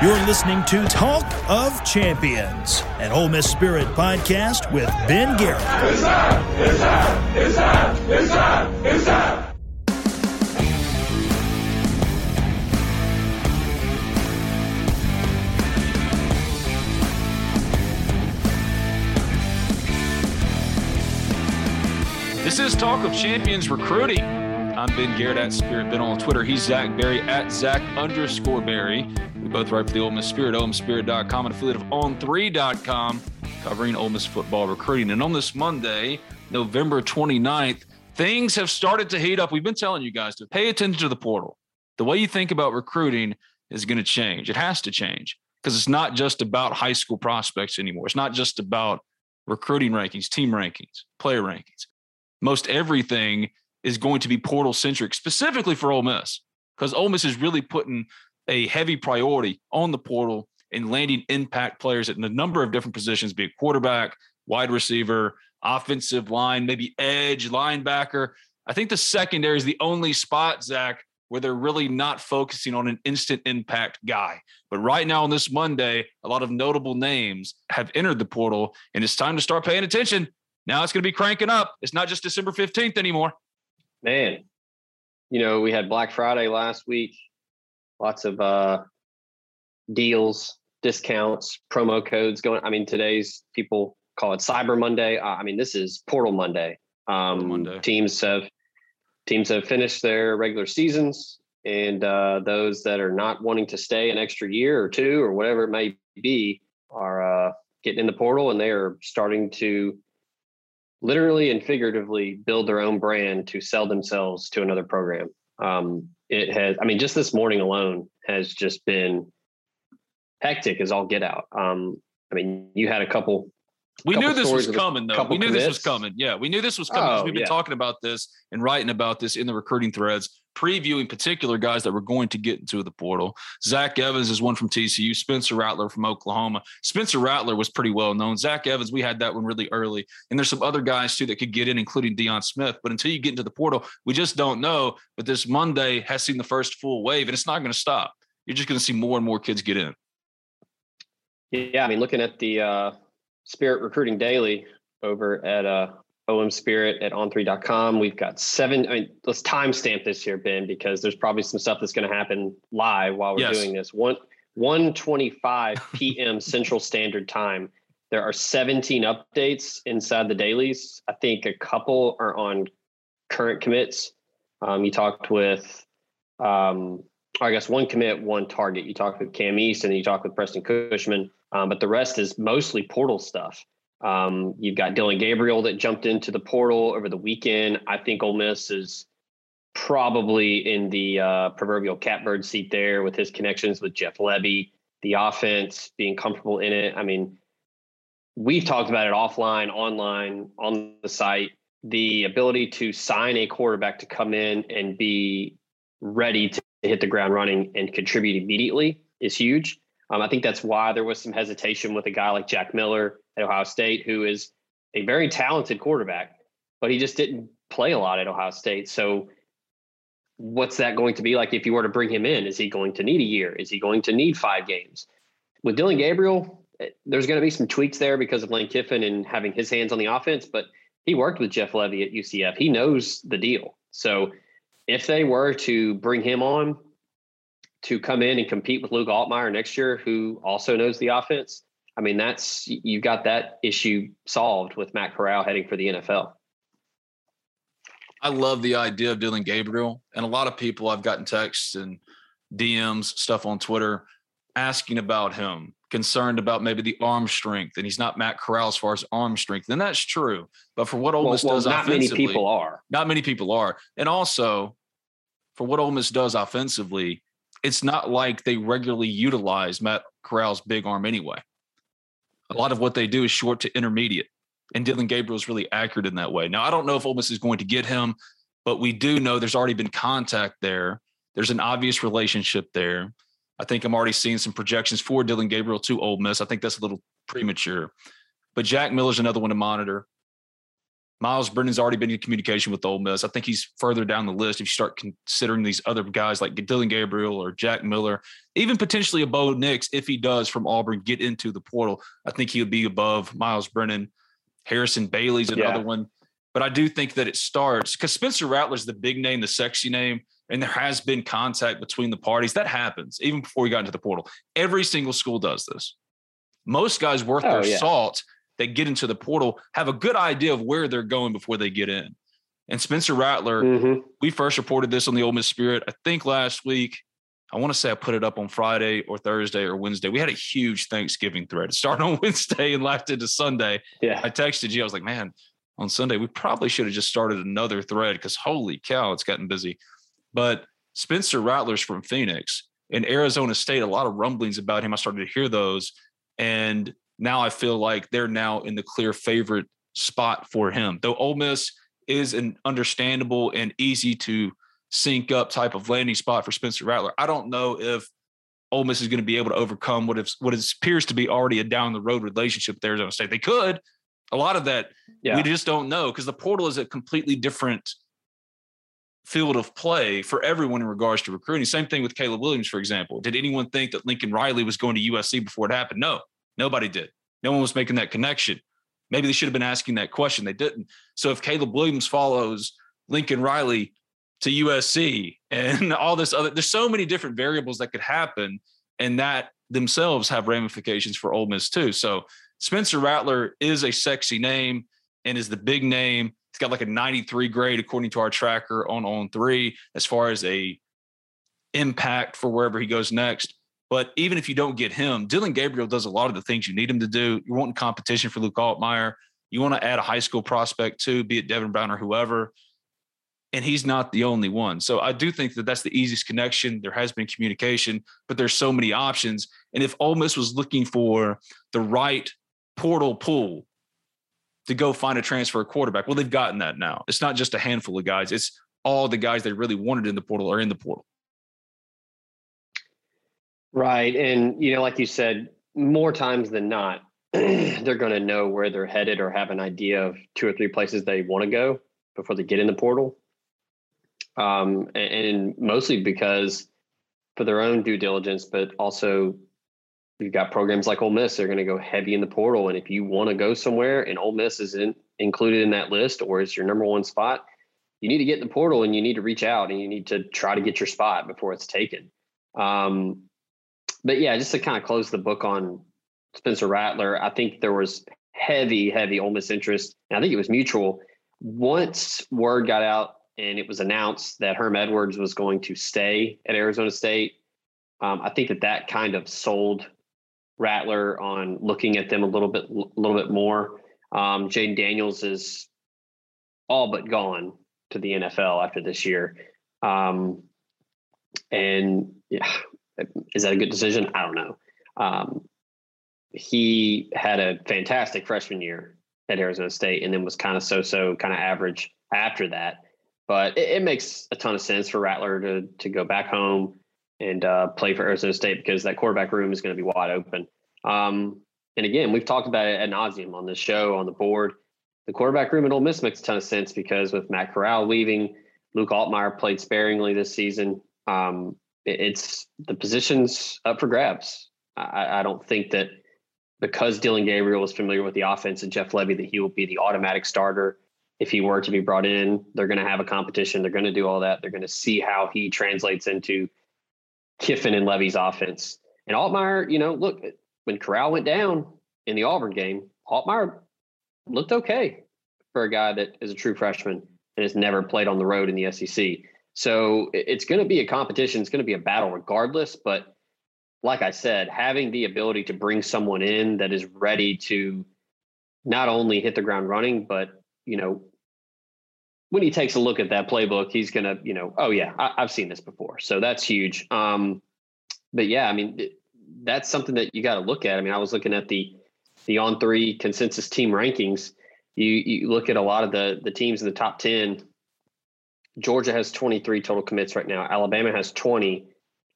You're listening to Talk of Champions, an Ole Miss Spirit podcast with Ben Garrett. It's time! It's time! It's time! It's time! It's time! This is Talk of Champions Recruiting. I'm Ben Garrett at Spirit Ben on Twitter. He's Zach Berry at Zach underscore Berry. We both write for the Ole Miss Spirit, OleMissSpirit.com, an affiliate of On3.com, covering Ole Miss football recruiting. And on this Monday, November 29th, things have started to heat up. We've been telling you guys to pay attention to the portal. The way you think about recruiting is going to change. It has to change because it's not just about high school prospects anymore. It's not just about recruiting rankings, team rankings, player rankings most everything is going to be portal centric, specifically for Ole Miss, because Ole Miss is really putting a heavy priority on the portal and landing impact players at a number of different positions, be it quarterback, wide receiver, offensive line, maybe edge, linebacker. I think the secondary is the only spot, Zach, where they're really not focusing on an instant impact guy. But right now on this Monday, a lot of notable names have entered the portal, and it's time to start paying attention now it's going to be cranking up. It's not just December 15th anymore. Man, you know, we had Black Friday last week, lots of uh, deals, discounts, promo codes going. I mean, today's people call it Cyber Monday. Uh, I mean, this is Portal Monday. Um, Monday. Teams have teams have finished their regular seasons, and uh, those that are not wanting to stay an extra year or two or whatever it may be are uh, getting in the portal, and they are starting to literally and figuratively build their own brand to sell themselves to another program. Um, it has, I mean, just this morning alone has just been hectic as all get out. Um, I mean, you had a couple we knew this was coming, though. We knew commits. this was coming. Yeah, we knew this was coming because oh, we've been yeah. talking about this and writing about this in the recruiting threads, previewing particular guys that were going to get into the portal. Zach Evans is one from TCU. Spencer Rattler from Oklahoma. Spencer Rattler was pretty well known. Zach Evans, we had that one really early, and there's some other guys too that could get in, including Deion Smith. But until you get into the portal, we just don't know. But this Monday has seen the first full wave, and it's not going to stop. You're just going to see more and more kids get in. Yeah, I mean, looking at the uh, Spirit Recruiting Daily over at uh, OM Spirit at on3.com. We've got seven. I mean, let's timestamp this here, Ben, because there's probably some stuff that's going to happen live while we're yes. doing this. One 125 p.m. Central Standard Time. There are 17 updates inside the dailies. I think a couple are on current commits. Um, you talked with, um, I guess, one commit, one target. You talked with Cam East, and you talked with Preston Cushman. Um, but the rest is mostly portal stuff. Um, you've got Dillon Gabriel that jumped into the portal over the weekend. I think Ole Miss is probably in the uh, proverbial catbird seat there with his connections with Jeff Lebby, the offense, being comfortable in it. I mean, we've talked about it offline, online, on the site. The ability to sign a quarterback to come in and be ready to hit the ground running and contribute immediately is huge. Um, I think that's why there was some hesitation with a guy like Jack Miller at Ohio State, who is a very talented quarterback, but he just didn't play a lot at Ohio State. So, what's that going to be like if you were to bring him in? Is he going to need a year? Is he going to need five games? With Dillon Gabriel, eh, there's going to be some tweaks there because of Lane Kiffin and having his hands on the offense, but he worked with Jeff Lebby at UCF. He knows the deal. So, if they were to bring him on, to come in and compete with Luke Altmyer next year, who also knows the offense. I mean, that's you got that issue solved with Matt Corral heading for the NFL. I love the idea of Dillon Gabriel, and a lot of people I've gotten texts and DMs stuff on Twitter asking about him, concerned about maybe the arm strength, and he's not Matt Corral as far as arm strength, and that's true. But for what Ole Miss well, does not many people are. Not many people are, and also for what Ole Miss does offensively, it's not like they regularly utilize Matt Corral's big arm anyway. A lot of what they do is short to intermediate, and Dillon Gabriel is really accurate in that way. Now, I don't know if Ole Miss is going to get him, but we do know there's already been contact there. There's an obvious relationship there. I think I'm already seeing some projections for Dillon Gabriel to Ole Miss. I think that's a little premature. But Jack Miller's another one to monitor. Myles Brennan's already been in communication with Ole Miss. I think he's further down the list if you start considering these other guys like Dillon Gabriel or Jack Miller, even potentially a Bo Nix, if he does from Auburn get into the portal. I think he would be above Myles Brennan. Harrison Bailey's another yeah. one. But I do think that it starts because Spencer Rattler's the big name, the sexy name, and there has been contact between the parties. That happens even before he got into the portal. Every single school does this. Most guys worth oh, their yeah. salt that get into the portal have a good idea of where they're going before they get in. And Spencer Rattler, mm-hmm. we first reported this on the Ole Miss Spirit, I think last week. I want to say I put it up on Friday or Thursday or Wednesday. We had a huge Thanksgiving thread. It started on Wednesday and lasted to Sunday. Yeah. I texted you. I was like, man, on Sunday, we probably should have just started another thread because holy cow, it's gotten busy. But Spencer Rattler's from Phoenix in Arizona State, a lot of rumblings about him. I started to hear those. And now I feel like they're now in the clear favorite spot for him. Though Ole Miss is an understandable and easy to sync up type of landing spot for Spencer Rattler. I don't know if Ole Miss is going to be able to overcome what is what appears to be already a down the road relationship with Arizona State. They could. A lot of that yeah. we just don't know because the portal is a completely different field of play for everyone in regards to recruiting. Same thing with Caleb Williams, for example. Did anyone think that Lincoln Riley was going to USC before it happened? No, Nobody did. No one was making that connection. Maybe they should have been asking that question. They didn't. So if Caleb Williams follows Lincoln Riley to USC and all this other, there's so many different variables that could happen, and that themselves have ramifications for Ole Miss too. So Spencer Rattler is a sexy name and is the big name. He's got like a 93 grade according to our tracker on on three as far as a impact for wherever he goes next. But even if you don't get him, Dillon Gabriel does a lot of the things you need him to do. You want competition for Luke Altmyer. You want to add a high school prospect too, be it Devin Brown or whoever. And he's not the only one. So I do think that that's the easiest connection. There has been communication, but there's so many options. And if Ole Miss was looking for the right portal pool to go find a transfer quarterback, well, they've gotten that now. It's not just a handful of guys. It's all the guys they really wanted in the portal are in the portal. Right. And, you know, like you said, more times than not, they're going to know where they're headed or have an idea of two or three places they want to go before they get in the portal. Um, and, and mostly because for their own due diligence, but also you've got programs like Ole Miss, they're going to go heavy in the portal. And if you want to go somewhere and Ole Miss isn't included in that list or it's your number one spot, you need to get in the portal and you need to reach out and you need to try to get your spot before it's taken. Um, but yeah, just to kind of close the book on Spencer Rattler, I think there was heavy, heavy Ole Miss interest, and I think it was mutual. Once word got out and it was announced that Herm Edwards was going to stay at Arizona State, um, I think that that kind of sold Rattler on looking at them a little bit, a little bit more. Um, Jayden Daniels is all but gone to the NFL after this year, um, and yeah, is that a good decision? I don't know. Um, he had a fantastic freshman year at Arizona State and then was kind of so so, kind of average after that. But it, it, makes a ton of sense for Rattler to to go back home and uh, play for Arizona State because that quarterback room is going to be wide open. Um, and again, we've talked about it ad nauseum on this show, on the board. The quarterback room at Ole Miss makes a ton of sense because with Matt Corral leaving, Luke Altmyer played sparingly this season. Um, it's the position's up for grabs. I, I don't think that because Dillon Gabriel is familiar with the offense and Jeff Lebby, that he will be the automatic starter if he were to be brought in. They're going to have a competition. They're going to do all that. They're going to see how he translates into Kiffin and Lebby's offense. And Altmyer, you know, look, when Corral went down in the Auburn game, Altmyer looked okay for a guy that is a true freshman and has never played on the road in the SEC. So it's going to be a competition. It's going to be a battle regardless. But like I said, having the ability to bring someone in that is ready to not only hit the ground running, but, you know, when he takes a look at that playbook, he's going to, you know, oh, yeah, I, have seen this before. So that's huge. Um, but yeah, I mean, that's something that you got to look at. I mean, I was looking at the, the on three consensus team rankings. You, you look at a lot of the, the teams in the top 10 Georgia has 23 total commits right now. Alabama has 20.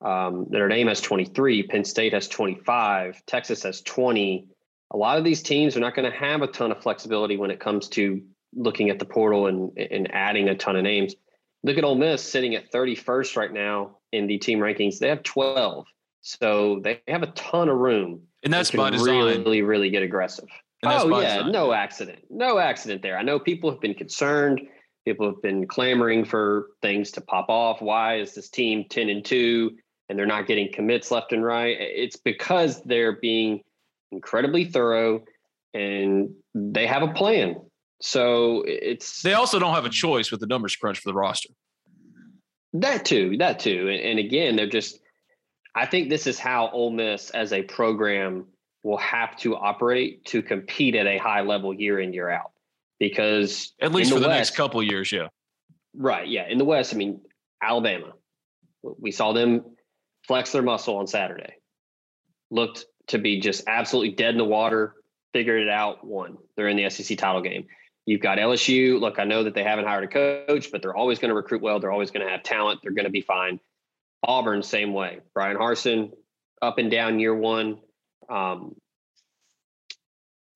Um, Notre Dame has 23. Penn State has 25. Texas has 20. A lot of these teams are not going to have a ton of flexibility when it comes to looking at the portal and and adding a ton of names. Look at Ole Miss sitting at 31st right now in the team rankings. They have 12, so they have a ton of room. And that's by design. Really, really get aggressive. oh yeah, design. no accident, no accident there. I know people have been concerned. People have been clamoring for things to pop off. Why is this team 10 and 2 and they're not getting commits left and right? It's because they're being incredibly thorough and they have a plan. So it's they also don't have a choice with the numbers crunch for the roster. That too, that too. And, and again, they're just I think this is how Ole Miss as a program will have to operate to compete at a high level year in, year out because at least the for the West, next couple years, yeah. Right. Yeah. In the West, I mean, Alabama, we saw them flex their muscle on Saturday. Looked to be just absolutely dead in the water, figured it out, won. They're in the SEC title game. You've got LSU. Look, I know that they haven't hired a coach, but they're always going to recruit well. They're always going to have talent. They're going to be fine. Auburn, same way. Bryan Harsin, up and down year one. Um,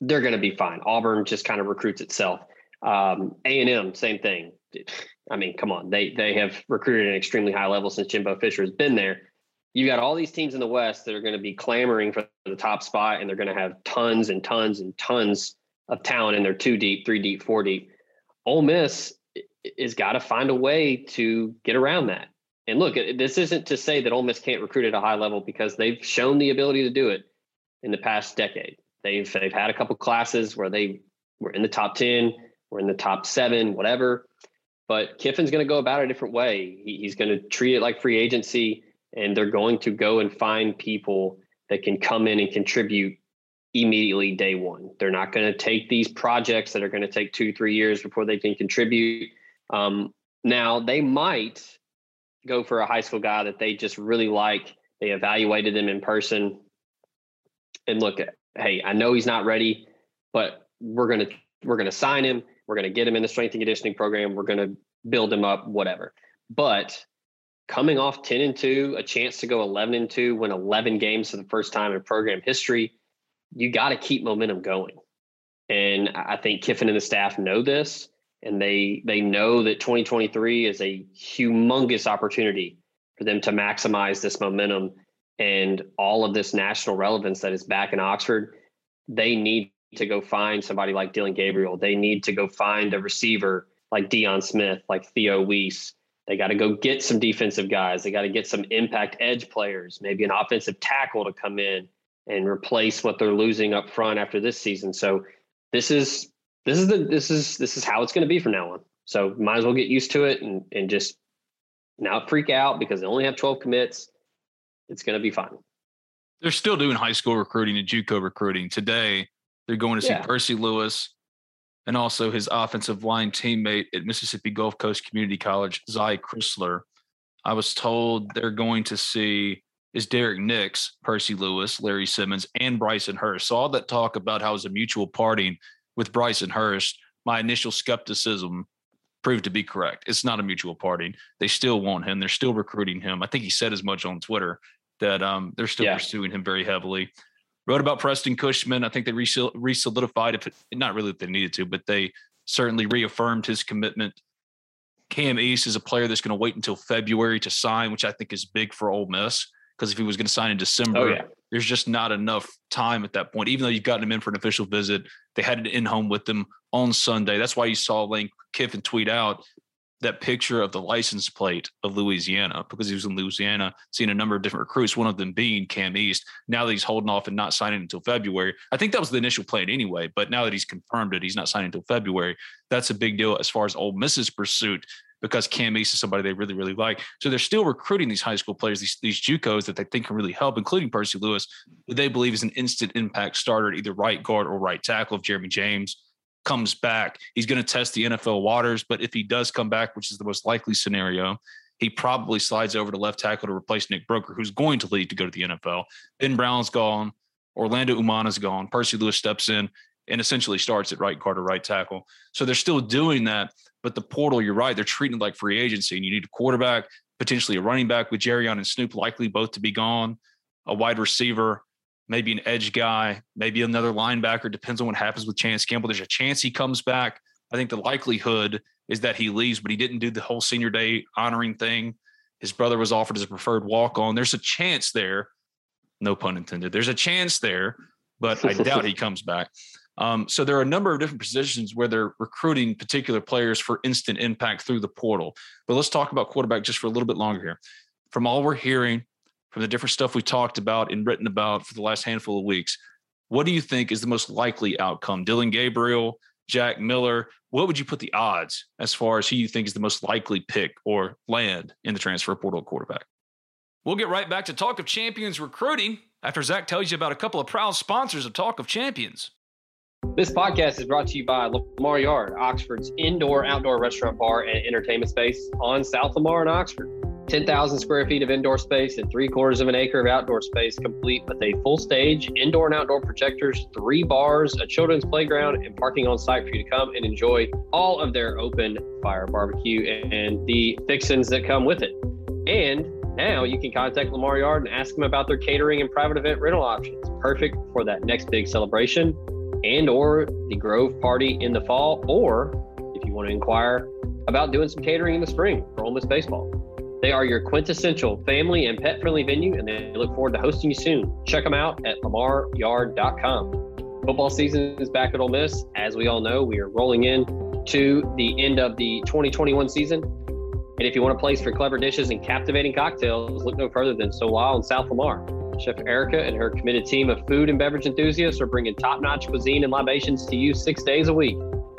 they're going to be fine. Auburn just kind of recruits itself. Um, A and M, same thing. I mean, come on, they they have recruited an extremely high level since Jimbo Fisher has been there. You got all these teams in the West that are going to be clamoring for the top spot, and they're going to have tons and tons and tons of talent, and they're two deep, three deep, four deep. Ole Miss is got to find a way to get around that. And look, this isn't to say that Ole Miss can't recruit at a high level because they've shown the ability to do it in the past decade. They've they've had a couple classes where they were in the top 10, were in the top seven, whatever. But Kiffin's going to go about it a different way. He, he's going to treat it like free agency, and they're going to go and find people that can come in and contribute immediately day one. They're not going to take these projects that are going to take two, three years before they can contribute. Um, now, they might go for a high school guy that they just really like. They evaluated them in person and look at hey, I know he's not ready, but we're gonna we're gonna sign him. We're gonna get him in the strength and conditioning program. We're gonna build him up, whatever. But coming off 10 and 2, a chance to go 11 and 2, win 11 games for the first time in program history, you got to keep momentum going. And I think Kiffin and the staff know this, and they they know that 2023 is a humongous opportunity for them to maximize this momentum and all of this national relevance that is back in Oxford, they need to go find somebody like Dillon Gabriel. They need to go find a receiver like Deion Smith, like Theo Wease. They got to go get some defensive guys. They got to get some impact edge players, maybe an offensive tackle to come in and replace what they're losing up front after this season. So this is this is the this is this is how it's going to be from now on. So might as well get used to it and and just not freak out because they only have 12 commits it's going to be fun. They're still doing high school recruiting and JUCO recruiting today. They're going to see yeah. Percy Lewis and also his offensive line teammate at Mississippi Gulf Coast Community College, Zy Crisler. I was told they're going to see is Derek Nix, Percy Lewis, Larry Simmons, and Bryson Hurst. So all that talk about how it's a mutual parting with Bryson Hurst, my initial skepticism proved to be correct. It's not a mutual parting. They still want him. They're still recruiting him. I think he said as much on Twitter that um, they're still yeah. pursuing him very heavily. Wrote about Preston Cushman. I think they re solidified, if it, not really if they needed to, but they certainly reaffirmed his commitment. Cam East is a player that's going to wait until February to sign, which I think is big for Ole Miss because if he was going to sign in December, oh, yeah. there's just not enough time at that point. Even though you've gotten him in for an official visit, they had it in home with them on Sunday. That's why you saw Lane Kiffin tweet out that picture of the license plate of Louisiana because he was in Louisiana, seeing a number of different recruits, one of them being Cam East. Now that he's holding off and not signing until February, I think that was the initial plan anyway. But now that he's confirmed it, he's not signing until February. That's a big deal as far as Ole Miss's pursuit because Cam East is somebody they really, really like. So they're still recruiting these high school players, these these JUCOs that they think can really help, including Percy Lewis, who they believe is an instant impact starter either right guard or right tackle of Jeremy James comes back. He's going to test the NFL waters, but if he does come back, which is the most likely scenario, he probably slides over to left tackle to replace Nick Broeker, who's going to leave to go to the NFL. Ben Brown's gone. Orlando Umana's gone. Percy Lewis steps in and essentially starts at right guard or right tackle. So they're still doing that. But the portal, you're right, they're treating it like free agency. And you need a quarterback, potentially a running back with Jerrion and Snoop likely both to be gone, a wide receiver, maybe an edge guy, maybe another linebacker. Depends on what happens with Chance Campbell. There's a chance he comes back, I think the likelihood is that he leaves, but he didn't do the whole senior day honoring thing. His brother was offered as a preferred walk on. There's a chance there, no pun intended. There's a chance there, but I doubt he comes back. Um, so there are a number of different positions where they're recruiting particular players for instant impact through the portal. But let's talk about quarterback just for a little bit longer here. From all we're hearing, from the different stuff we talked about and written about for the last handful of weeks, what do you think is the most likely outcome? Dillon Gabriel, Jack Miller. What would you put the odds as far as who you think is the most likely pick or land in the transfer portal quarterback? We'll get right back to Talk of Champions recruiting after Zach tells you about a couple of proud sponsors of Talk of Champions. This podcast is brought to you by Lamar Yard, Oxford's indoor outdoor restaurant bar and entertainment space on South Lamar in Oxford. 10,000 square feet of indoor space and three quarters of an acre of outdoor space, complete with a full stage, indoor and outdoor projectors, three bars, a children's playground, and parking on site for you to come and enjoy all of their open fire barbecue and the fixins that come with it. And now you can contact Lamar Yard and ask them about their catering and private event rental options. Perfect for that next big celebration and or the Grove party in the fall, or if you want to inquire about doing some catering in the spring for Ole Miss baseball. They are your quintessential family and pet friendly venue, and they look forward to hosting you soon. Check them out at lamaryard.com. Football season is back at Ole Miss. As we all know, we are rolling in to the end of the 2021 season. And if you want a place for clever dishes and captivating cocktails, look no further than Solal in South Lamar. Chef Erica and her committed team of food and beverage enthusiasts are bringing top notch cuisine and libations to you six days a week.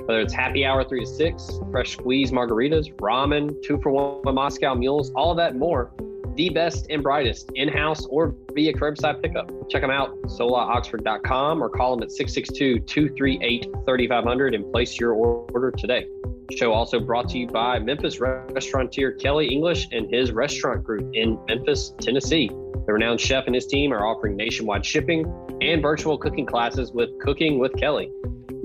Whether it's happy hour three to six, fresh squeeze margaritas, ramen, two for one Moscow mules, all that more. The best and brightest in house or via curbside pickup. Check them out, solaoxford.com or call them at 662 238 3500 and place your order today. Show also brought to you by Memphis restaurateur Kelly English and his restaurant group in Memphis, Tennessee. The renowned chef and his team are offering nationwide shipping and virtual cooking classes with Cooking with Kelly.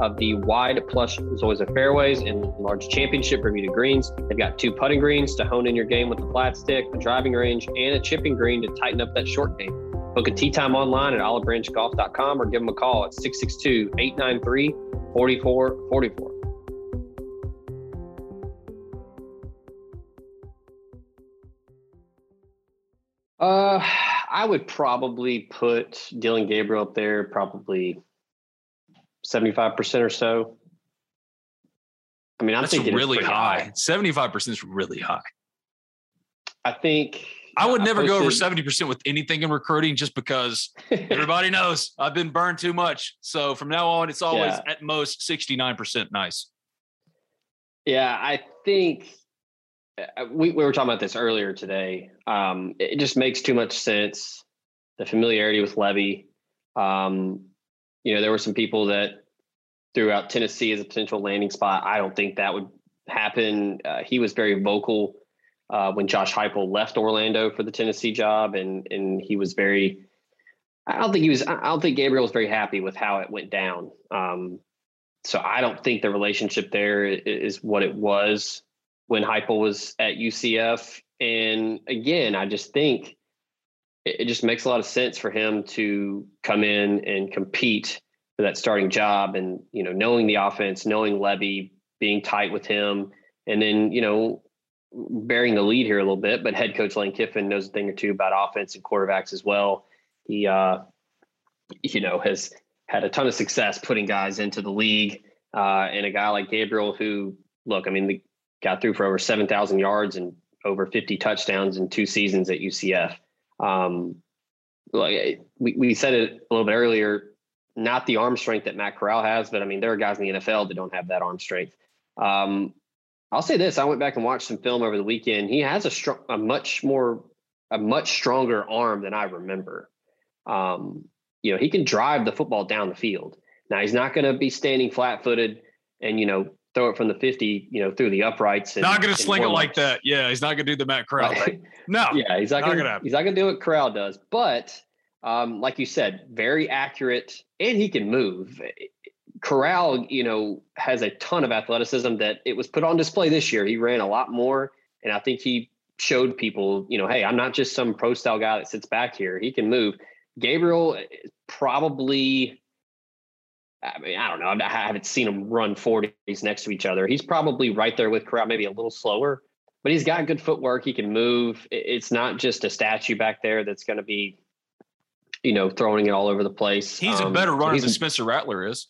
of the wide plush Zoysia fairways and large championship Bermuda greens. They've got two putting greens to hone in your game with the flat stick, a driving range, and a chipping green to tighten up that short game. Book a tee time online at olivebranchgolf.com or give them a call at 662 893 4444. Uh, I would probably put Dillon Gabriel up there, probably 75% or so. I mean, I'm That's thinking really high. high. 75% is really high. I think I would never go over 70% with anything in recruiting just because everybody knows I've been burned too much. So from now on, it's always Yeah. at most 69% nice. Yeah, I think uh, we, we were talking about this earlier today. Um, it just makes too much sense. The familiarity with Lebby. Um, you know, there were some people that threw out Tennessee as a potential landing spot. I don't think that would happen. Uh, he was very vocal uh, when Josh Heupel left Orlando for the Tennessee job, and and he was very. I don't think he was. I don't think Gabriel was very happy with how it went down. Um, so I don't think the relationship there is what it was when Heupel was at UCF. And again, I just think it, it just makes a lot of sense for him to come in and compete for that starting job. And you know, knowing the offense, knowing Lebby, being tight with him, and then you know, bearing the lead here a little bit. But head coach Lane Kiffin knows a thing or two about offense and quarterbacks as well. He, uh, you know, has had a ton of success putting guys into the league. Uh, and a guy like Gabriel, who, look, I mean, the got through for over 7,000 yards and over 50 touchdowns in two seasons at UCF. Um, like we, we said it a little bit earlier, not the arm strength that Matt Corral has, but I mean, there are guys in the NFL that don't have that arm strength. Um, I'll say this: I went back and watched some film over the weekend. He has a strong, a much more, a much stronger arm than I remember. Um, you know, he can drive the football down the field. Now he's not going to be standing flat-footed and you know throw it from the 50, you know, through the uprights. And, not going to sling it like that. Yeah, he's not going to do the Matt Corral thing. No. yeah, he's not, not gonna, gonna he's not gonna do what Corral does. But um, like you said, very accurate, and he can move. Corral, you know, has a ton of athleticism that it was put on display this year. He ran a lot more, and I think he showed people, you know, hey, I'm not just some pro style guy that sits back here. He can move. Gabriel is probably. I mean, I don't know. I haven't seen him run 40s next to each other. He's probably right there with Corral, maybe a little slower, but he's got good footwork. He can move. It's not just a statue back there that's going to be, you know, throwing it all over the place. He's a Um, better runner than Spencer Rattler is.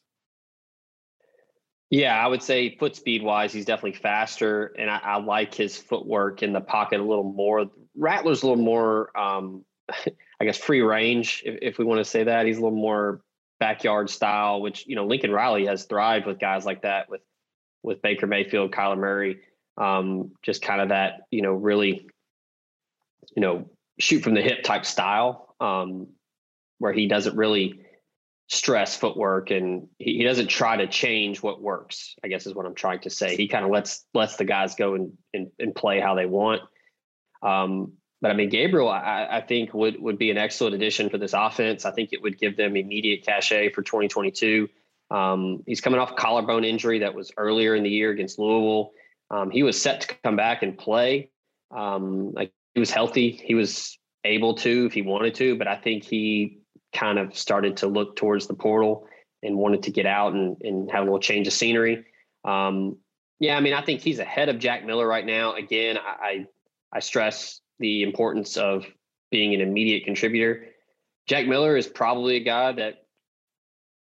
Yeah, I would say foot speed wise, he's definitely faster, and I, I like his footwork in the pocket a little more. Rattler's a little more, um, I guess, free range, if, if we want to say that. He's a little more backyard style, which you know Lincoln Riley has thrived with guys like that, with with Baker Mayfield, Kyler Murray, um, just kind of that you know really, you know, shoot from the hip type style, um, where he doesn't really stress footwork and he, he doesn't try to change what works i guess is what i'm trying to say. He kind of lets lets the guys go and, and and play how they want. Um but i mean gabriel i i think would would be an excellent addition for this offense. I think it would give them immediate cachet for 2022 um he's coming off collarbone injury that was earlier in the year against louisville. Um he was set to come back and play. Um like he was healthy. He was able to if he wanted to but i think he kind of started to look towards the portal and wanted to get out and, and have a little change of scenery. Um, yeah, I mean, I think he's ahead of Jack Miller right now. Again, I, I, I stress the importance of being an immediate contributor. Jack Miller is probably a guy that,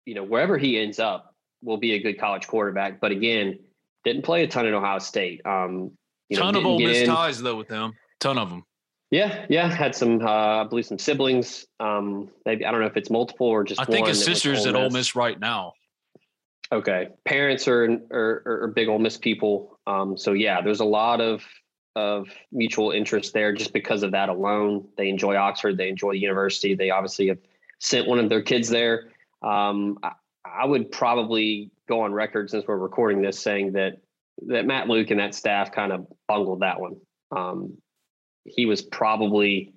you know, wherever he ends up, will be a good college quarterback. But again, didn't play a ton at Ohio State. Um, you know, Ton of didn't Ole Miss in. ties though with them. Ton of them. Yeah, yeah, had some, uh, I believe, some siblings. Um, maybe I don't know if it's multiple or just. I think his that went to sister's Ole at Ole Miss right now. Okay, parents are are, are big Ole Miss people. Um, so yeah, there's a lot of of mutual interest there just because of that alone. They enjoy Oxford. They enjoy the university. They obviously have sent one of their kids there. Um, I, I would probably go on record since we're recording this saying that that Matt Luke and that staff kind of bungled that one. Um, he was probably,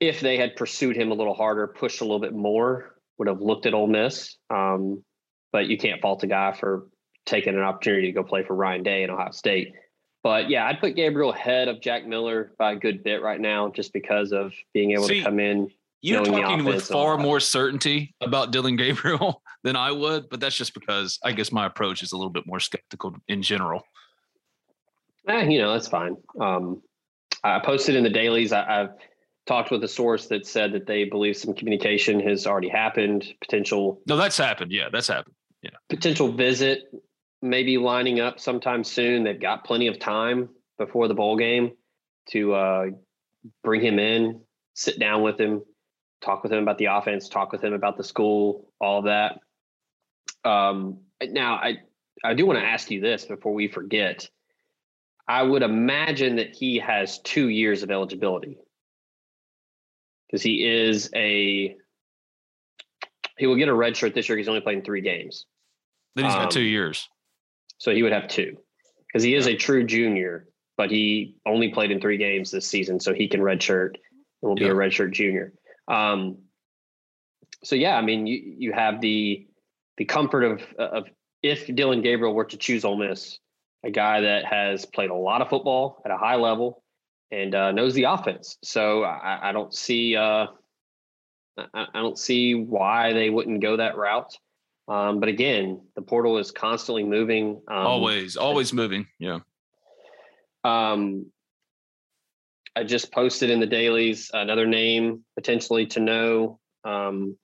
if they had pursued him a little harder, pushed a little bit more, would have looked at Ole Miss. Um, but you can't fault a guy for taking an opportunity to go play for Ryan Day in Ohio State. But yeah, I'd put Gabriel ahead of Jack Miller by a good bit right now, just because of being able See, to come in. You're talking with offense and all far more certainty about Dillon Gabriel than I would, but that's just because I guess my approach is a little bit more skeptical in general. Eh, you know, that's fine. Um, I posted in the dailies. I, I've talked with a source that said that they believe some communication has already happened. Potential No, that's happened. Yeah, that's happened. Yeah. Potential visit maybe lining up sometime soon. They've got plenty of time before the bowl game to uh, bring him in, sit down with him, talk with him about the offense, talk with him about the school, all of that. Um, now, I I do want to ask you this before we forget. I would imagine that he has two years of eligibility because he is a he will get a red shirt this year. He's only playing three games. Then he's got Um, two years. So he would have two because he is a true junior, but he only played in three games this season. So he can redshirt and will be Yeah. a redshirt junior. Um, so yeah, I mean, you, you have the, the comfort of, of if Dillon Gabriel were to choose Ole Miss, a guy that has played a lot of football at a high level and uh, knows the offense. So I, I don't see, uh, I, I don't see why they wouldn't go that route. Um, but again, the portal is constantly moving. Um, always, always moving. Yeah. Um, I just posted in the dailies another name potentially to know um,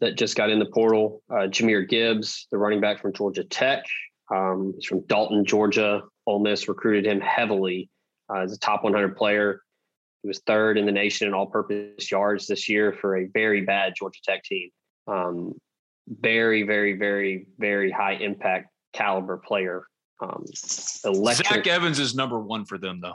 that just got in the portal. Uh, Jahmyr Gibbs, the running back from Georgia Tech. Um, he's from Dalton, Georgia. Ole Miss recruited him heavily uh, as a top 100 player. He was third in the nation in all-purpose yards this year for a very bad Georgia Tech team. Um, very, very, very, very high impact caliber player. Um, electric. Zach Evans is number one for them, though.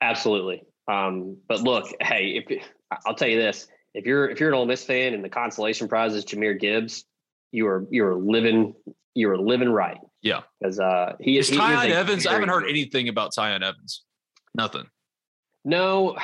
Absolutely. Um, but look, hey, if I'll tell you this, if you're if you're an Ole Miss fan and the consolation prize is Jahmyr Gibbs, you are you are living you are living right. Yeah. Because uh, he Is he Tyon Evans? I haven't heard anything about Tyon Evans. Nothing. No,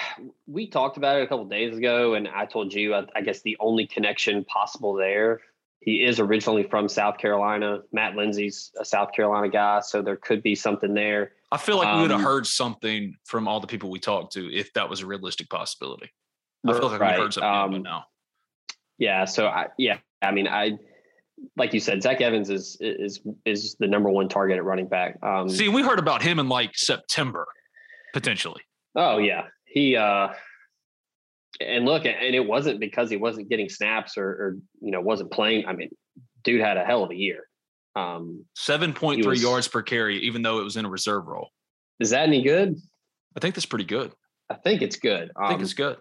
we talked about it a couple days ago, and I told you, I, I guess the only connection possible there. He is originally from South Carolina. Matt Lindsay's a South Carolina guy, so there could be something there. I feel like we would have Um, heard something from all the people we talked to if that was a realistic possibility. I feel like we Right, heard something, um, no. Yeah, so I yeah, I mean, I like you said, Zach Evans is is is the number one target at running back. Um, See, we heard about him in like September, potentially. Oh yeah, he uh, and look, and it wasn't because he wasn't getting snaps or, or you know wasn't playing. I mean, dude had a hell of a year. Um, Seven point three was- yards per carry, even though it was in a reserve role. is that any good? I think that's pretty good. I think it's good. I think Um, it's good.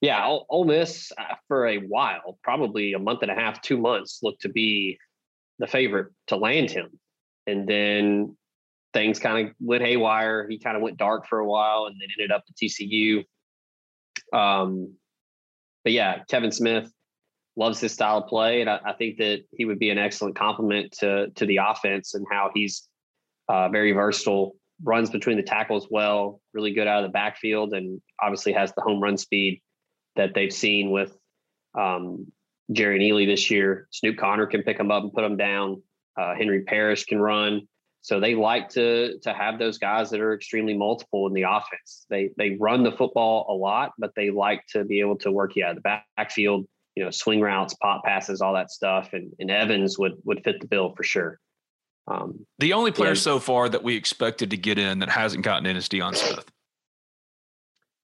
yeah, Ole, Ole Miss uh, for a while, probably a month and a half, two months, looked to be the favorite to land him, and then things kind of went haywire. He kind of went dark for a while, and then ended up at TCU. Um, but yeah, Kevin Smith loves his style of play, and I, I think that he would be an excellent complement to to the offense and how he's uh, very versatile, runs between the tackles well, really good out of the backfield, and obviously has the home run speed that they've seen with um, Jerrion Ealy this year. Snoop Conner can pick him up and put him down. Uh, Henry Parrish can run. So they like to to have those guys that are extremely multiple in the offense. They they run the football a lot, but they like to be able to work you out of the back- backfield, you know, swing routes, pop passes, all that stuff. And, and Evans would would fit the bill for sure. Um, The only player yeah. so far that we expected to get in that hasn't gotten in is Deion Smith.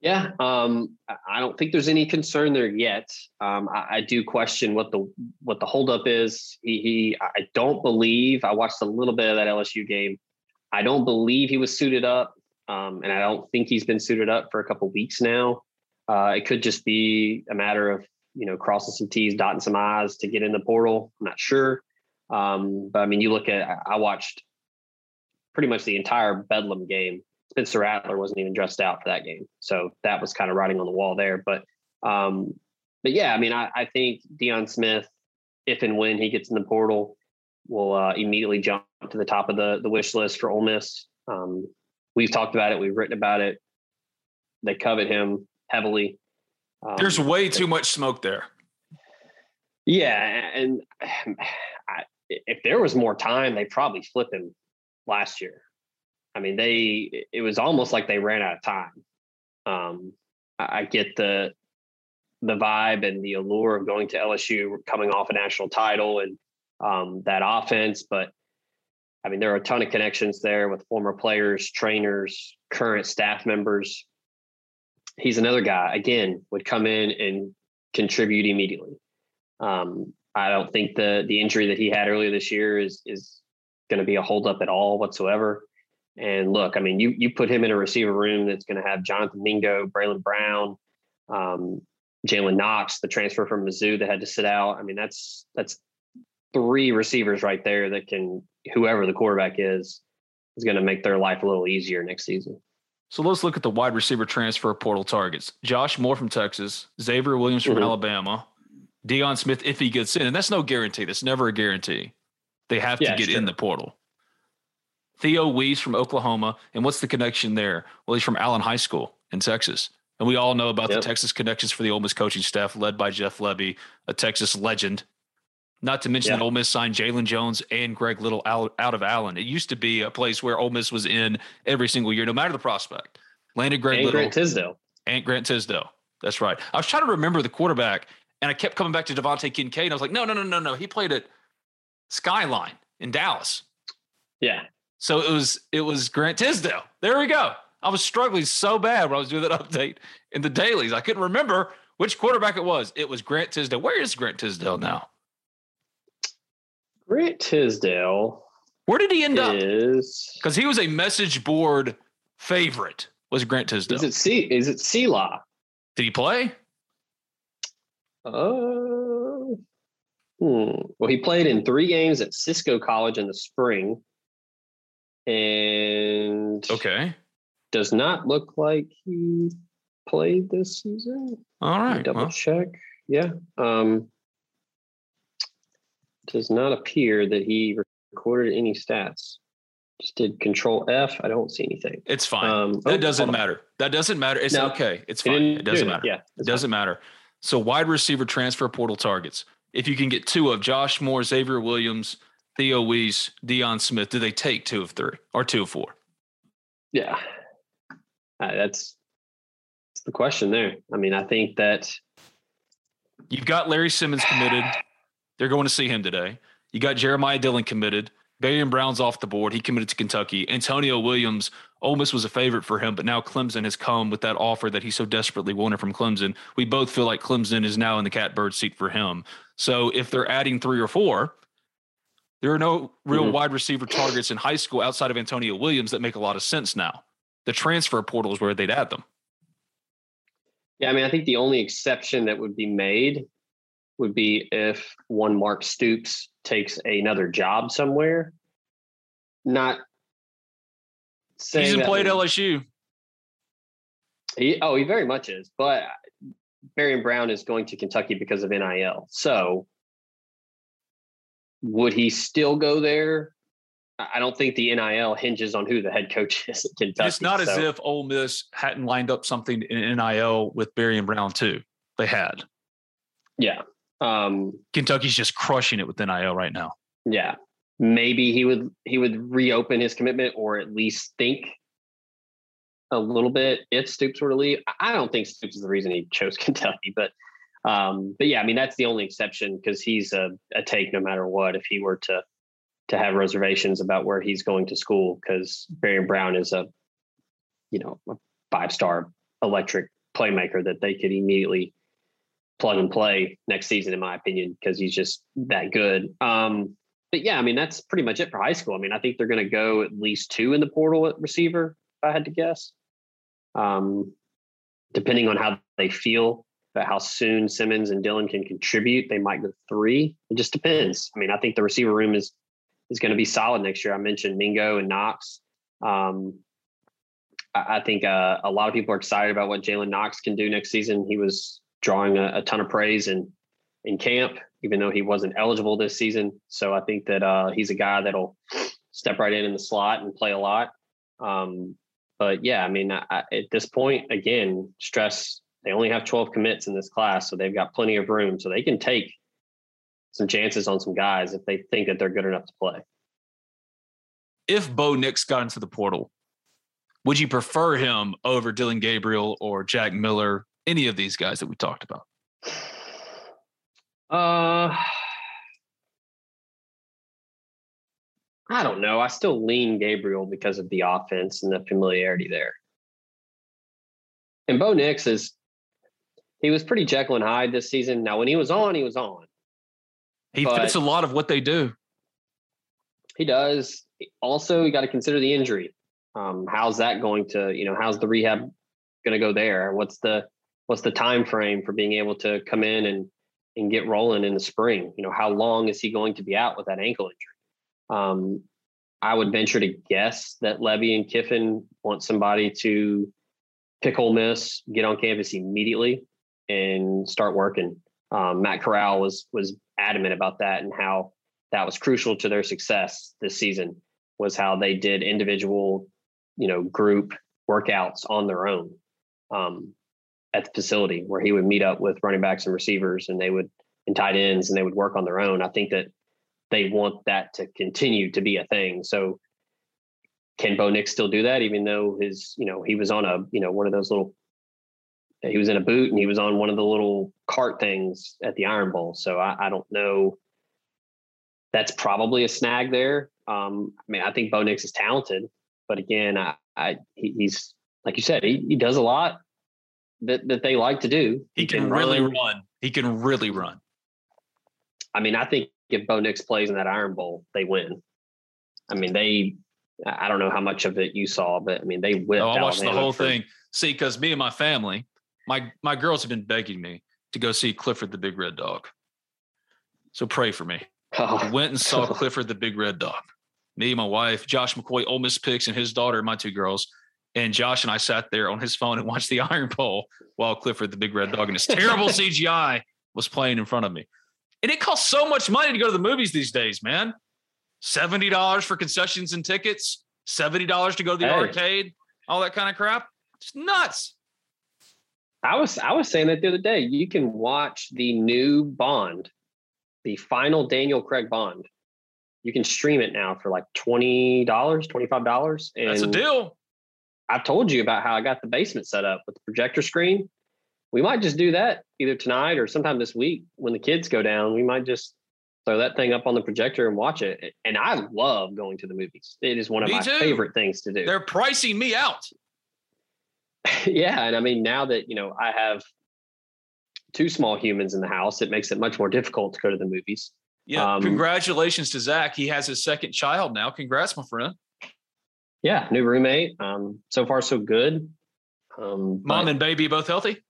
Yeah, um, I- don't think there's any concern there yet. Um, I, I do question what the what the holdup is. He, he, I don't believe. I watched a little bit of that LSU game. I don't believe he was suited up, um, and I don't think he's been suited up for a couple weeks now. Uh, it could just be a matter of you know crossing some T's, dotting some I's to get in the portal. I'm not sure, um, but I mean, you look at. I watched pretty much the entire Bedlam game Spencer Rattler wasn't even dressed out for that game. So that was kind of writing on the wall there. But um, but yeah, I mean, I, I think Deion Smith, if and when he gets in the portal, will uh, immediately jump to the top of the the wish list for Ole Miss. Um, we've talked about it, we've written about it. They covet him heavily. Um, There's way too much smoke there. yeah, and I, if there was more time, they probably flip him last year. I mean, they it was almost like they ran out of time. Um, I, get the the vibe and the allure of going to LSU, coming off a national title, and um, that offense, but I mean, there are a ton of connections there with former players, trainers, current staff members. He's another guy, again, would come in and contribute immediately. Um, I don't think the the injury that he had earlier this year is is going to be a holdup at all whatsoever. And look, I mean, you you put him in a receiver room that's going to have Jonathan Mingo, Braylon Brown, um, Jalen Knox, the transfer from Mizzou that had to sit out. I mean, that's that's three receivers right there that can whoever the quarterback is is going to make their life a little easier next season. So let's look at the wide receiver transfer portal targets. Josh Moore from Texas, Xavier Williams from Mhm. Alabama, Deion Smith if he gets in, and that's no guarantee. That's never a guarantee. They have to Yeah, get in the portal. Theo Wease from Oklahoma, and what's the connection there? Well, he's from Allen High School in Texas, and we all know about Yep. the Texas connections for the Ole Miss coaching staff, led by Jeff Lebby, a Texas legend. Not to mention Yeah. that Ole Miss signed Jalen Jones and Greg Little out, out of Allen. It used to be a place where Ole Miss was in every single year, no matter the prospect. Landed Greg and Little Grant Tisdale. and Grant Tisdale. That's right. I was trying to remember the quarterback, and I kept coming back to DeVante Kincade. And I was like, no, no, no, no, no. He played at Skyline in Dallas. Yeah. So it was it was Grant Tisdale. There we go. I was struggling so bad when I was doing that update in the dailies. I couldn't remember which quarterback it was. It was Grant Tisdale. Where is Grant Tisdale now? Grant Tisdale Where did he end up? Because he was a message board favorite. Was Grant Tisdale? is it C is it Sela? did he play? Uh, hmm. Well, he played in three games at Cisco College in the spring, and Okay. does not look like he played this season. All Let double Well, check. Yeah. Um, does not appear that he recorded any stats. Just did Control F. I don't see anything. It's fine. Um, that oh, doesn't on. matter. That doesn't matter. It's No, okay. It's fine. didn't It doesn't matter. Yeah, It doesn't matter. So wide receiver transfer portal targets. If you can get two of Josh Moore, Xavier Williams, Theo Wease, Deion Smith, do they take two of three or two of four? Yeah, Uh, that's that's the question there. I mean, I think that You've got Larry Simmons committed. They're going to see him today. You got Jeremiah Dillon committed. Barion Brown's off the board. He committed to Kentucky. Antonio Williams, Ole Miss was a favorite for him, but now Clemson has come with that offer that he so desperately wanted from Clemson. We both feel like Clemson is now in the catbird seat for him. So if they're adding three or four, there are no real Mhm. wide receiver targets in high school outside of Antonio Williams that make a lot of sense now. The transfer portal is where they'd add them. Yeah, I mean, I think the only exception that would be made would be if one Mark Stoops takes another job somewhere. Not saying He's played LSU. He, oh, he very much is. But Barion Brown is going to Kentucky because of NIL. So would he still go there? I don't think the NIL hinges on who the head coach is at Kentucky. It's not as if Ole Miss hadn't lined up something in NIL with Barion Brown too. They had. yeah. Um, Kentucky's just crushing it with NIL right now. yeah maybe he would he would reopen his commitment or at least think a little bit if Stoops were to leave. I don't think Stoops is the reason he chose Kentucky, but um, but yeah, I mean that's the only exception because he's a, a take no matter what if he were to to have reservations about where he's going to school because Barion Brown is a you know a five star electric playmaker that they could immediately plug and play next season, in my opinion, because he's just that good. Um, but yeah, I mean, that's pretty much it for high school. I mean, I think they're going to go at least two in the portal at receiver, if I had to guess. Um, depending on how they feel about how soon Simmons and Dillon can contribute, they might go three. It just depends. I mean, I think the receiver room is is going to be solid next year. I mentioned Mingo and Knox. Um, I, I think uh, a lot of people are excited about what Jalen Knox can do next season. He was drawing a, a ton of praise in in camp, even though he wasn't eligible this season. So I think that uh, he's a guy that'll step right in in the slot and play a lot. Um, but yeah, I mean, I- at this point, again, stress. They only have 12 commits in this class, so they've got plenty of room, so they can take some chances on some guys if they think that they're good enough to play. If Bo Nix got into the portal, would you prefer him over Dillon Gabriel or Jack Miller, any of these guys that we talked about? Uh, I don't know. I still lean Gabriel because of the offense and the familiarity there. And Bo Nix is, he was pretty Jekyll and Hyde this season. Now, when he was on, he was on. He But- fits a lot of what they do. He does. Also, you got to consider the injury. Um, how's that going to, you know, how's the rehab going to go there? What's the what's the time frame for being able to come in and and get rolling in the spring? You know, how long is he going to be out with that ankle injury? Um, I would venture to guess that Lebby and Kiffin want somebody to pick Ole Miss, get on campus immediately, and start working. Um, Matt Corral was was adamant about that and how that was crucial to their success this season was how they did individual, you know, group workouts on their own um, at the facility where he would meet up with running backs and receivers and they would and tight ends and they would work on their own. I think that they want that to continue to be a thing. So can Bo Nix still do that, even though his, you know, he was on a, you know, one of those little he was in a boot and he was on one of the little cart things at the Iron Bowl. So I, I don't know. That's probably a snag there. Um, I mean, I think Bo Nix is talented, but again, I, I he, he's like you said, he, he does a lot that that they like to do. He can really run. He can really run. I mean, I think if Bo Nix plays in that Iron Bowl, they win. I mean, they. I don't know how much of it you saw, but I mean, they whipped. Oh, I watched the whole for- thing. See, because me and my family, my my girls have been begging me to go see Clifford the Big Red Dog. So pray for me. Oh. I Oh, went and saw Clifford the Big Red Dog. Me, my wife, Josh McCoy, Ole Miss picks, and his daughter, my two girls. And Josh and I sat there on his phone and watched the Iron Bowl while Clifford the Big Red Dog and his terrible CGI was playing in front of me. And it costs so much money to go to the movies these days, man. $70 for concessions and tickets, $70 to go to the Hey. arcade, all that kind of crap. It's nuts. I was I was saying that the other day. You can watch the new Bond, the final Daniel Craig Bond. You can stream it now for like twenty dollars, twenty five dollars. And That's a deal. I've told you about how I got the basement set up with the projector screen. We might just do that either tonight or sometime this week when the kids go down. We might just throw that thing up on the projector and watch it. And I love going to the movies. It is one of Me my too. favorite things to do. They're pricing me out. yeah, and I mean now that you know I have two small humans in the house, it makes it much more difficult to go to the movies. Yeah. Um, Congratulations to Zach. He has his second child now. Congrats, my friend. Yeah, new roommate. Um, so far so good. Um, Mom but- and baby both healthy.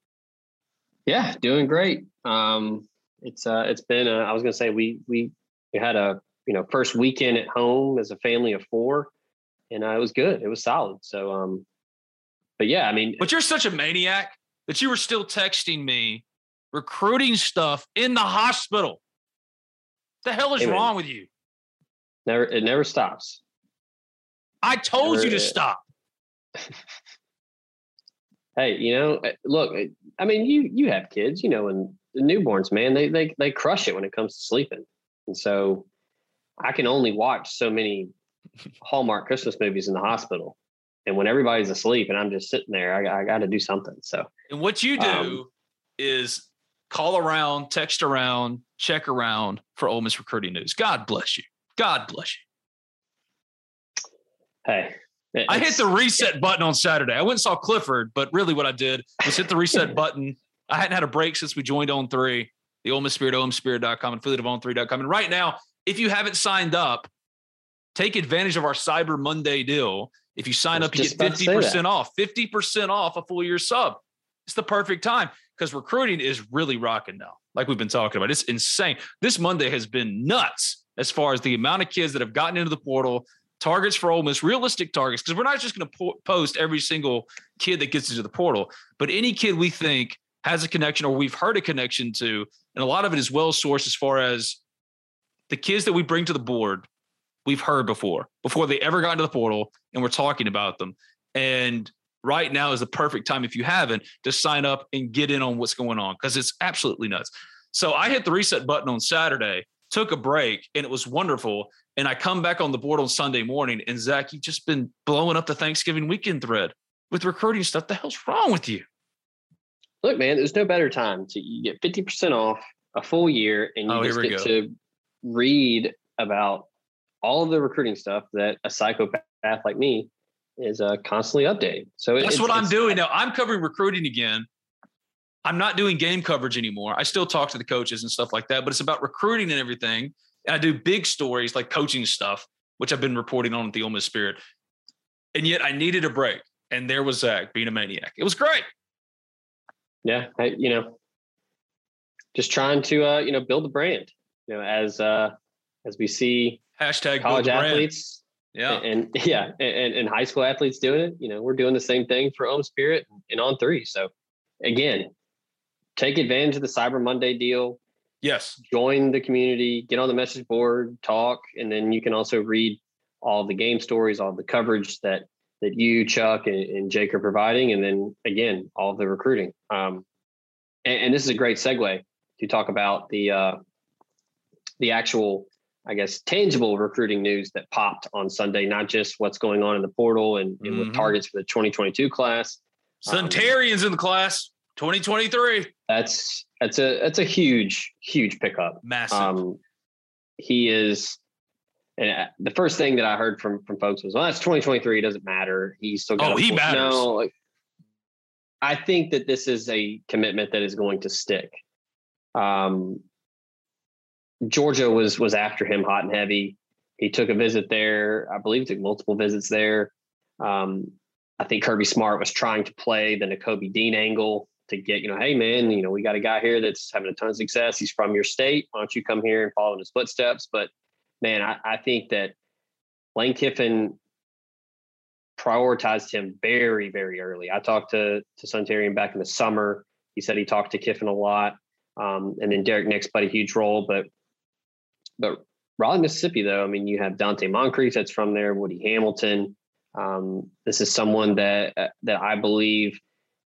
Yeah, doing great. Um, it's uh, it's been. Uh, I was gonna say we we we had a you know first weekend at home as a family of four, and uh, it was good. It was solid. So, um, but yeah, I mean, But you're such a maniac that you were still texting me recruiting stuff in the hospital. The hell is wrong with you? never it never stops. I told you to Never- stop. Hey, you know, uh, look. uh, I mean, you you have kids, you know, and the newborns, man, they they they crush it when it comes to sleeping, and so I can only watch so many Hallmark Christmas movies in the hospital. And when everybody's asleep and I'm just sitting there, I, I got to do something. So And what you do Um, is call around, text around, check around for Ole Miss recruiting news. God bless you. God bless you. hey, I hit the reset button on Saturday. I went and saw Clifford, but really what I did was hit the reset button. I hadn't had a break since we joined on three, the Ole Miss Spirit, omspirit.com, and affiliate of on3.com. And right now, if you haven't signed up, take advantage of our Cyber Monday deal. If you sign up, you get about to say that. 50% off, 50% off a full year sub. It's the perfect time because recruiting is really rocking now, like we've been talking about. It's insane. This Monday has been nuts as far as the amount of kids that have gotten into the portal, targets for Ole Miss, realistic targets, because we're not just going to po- post every single kid that gets into the portal, but any kid we think has a connection or we've heard a connection to, and a lot of it is well sourced as far as the kids that we bring to the board we've heard before, before they ever got into the portal, and we're talking about them. And right now is the perfect time if you haven't to sign up and get in on what's going on because it's absolutely nuts. So I hit the reset button on Saturday, took a break, and it was wonderful. And I come back on the board on Sunday morning, and Zach, you've just been blowing up the Thanksgiving weekend thread with recruiting stuff. The hell's wrong with you? look, man, there's no better time to you get 50% off a full year and you Oh, just get go. to read about all of the recruiting stuff that a psychopath like me is uh, constantly updating. So That's what I'm doing now. I'm covering recruiting again. I'm not doing game coverage anymore. I still talk to the coaches and stuff like that, but it's about recruiting and everything. And I do big stories like coaching stuff, which I've been reporting on at the Ole Miss Spirit. And yet I needed a break. And there was Zach being a maniac. It was great. Yeah, I, you know, just trying to uh, you know build the brand. You know, as uh, as we see Hashtag college athletes Yeah. and, and yeah, and, and high school athletes doing it. You know, we're doing the same thing for OM Spirit and on three. So again, take advantage of the Cyber Monday deal. Yes. Join the community, get on the message board, talk, and then you can also read all the game stories, all the coverage that that you, Chuck, and, and Jake are providing, and then again, all the recruiting. Um, and, and this is a great segue to talk about the uh, the actual, I guess, tangible recruiting news that popped on Sunday, not just what's going on in the portal and, and Mhm. with targets for the 2022 class. Um, in the class 2023. That's that's a that's a huge huge pickup. Massive. Um, he is, and uh, the first thing that I heard from from folks was, "Well, that's 2023. It doesn't matter. He's still got Oh, he full-" matters. No, like, I think that this is a commitment that is going to stick. Um, Georgia was was after him hot and heavy. He took a visit there. I believe he took multiple visits there. Um, I think Kirby Smart was trying to play the Nakobe Dean angle to get, you know, hey man, you know, we got a guy here that's having a ton of success. He's from your state. Why don't you come here and follow in his footsteps? But man, I, I think that Lane Kiffin prioritized him very, very early. I talked to to Suntarine back in the summer. He said he talked to Kiffin a lot. Um, and then Derek Nix played a huge role, but but Raleigh, Mississippi, though, I mean, you have Donte Moncrief that's from there, Woody Hamilton. Um, this is someone that uh, that I believe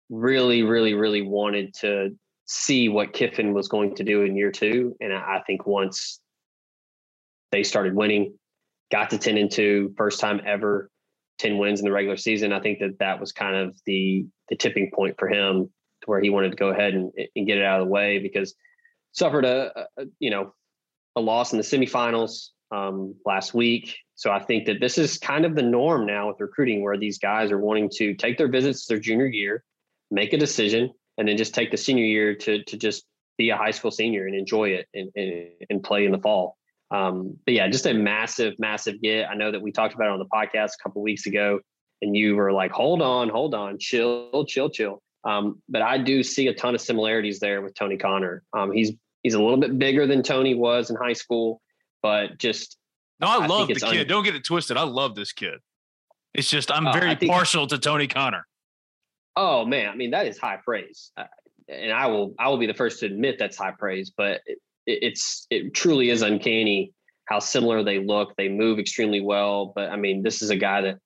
really, really, really wanted to see what Kiffin was going to do in year two, and I think once they started winning, got to ten and two, first time ever, ten wins in the regular season. I think that that was kind of the the tipping point for him to where he wanted to go ahead and, and get it out of the way because suffered a, a you know a loss in the semifinals um, last week. So I think that this is kind of the norm now with recruiting, where these guys are wanting to take their visits their junior year, make a decision, and then just take the senior year to to just be a high school senior and enjoy it and and, and play in the fall. Um, but yeah, just a massive, massive get. I know that we talked about it on the podcast a couple weeks ago, and you were like, "Hold on, hold on, chill, chill, chill." Um, but I do see a ton of similarities there with Tony Conner. Um, he's He's a little bit bigger than Tony was in high school, but just no, I, I love the kid. Un- Don't get it twisted. I love this kid. It's just I'm uh, very think, partial to Tony Conner. Oh man, I mean that is high praise, uh, and I will I will be the first to admit that's high praise. But it, it's it truly is uncanny how similar they look. They move extremely well, but I mean this is a guy that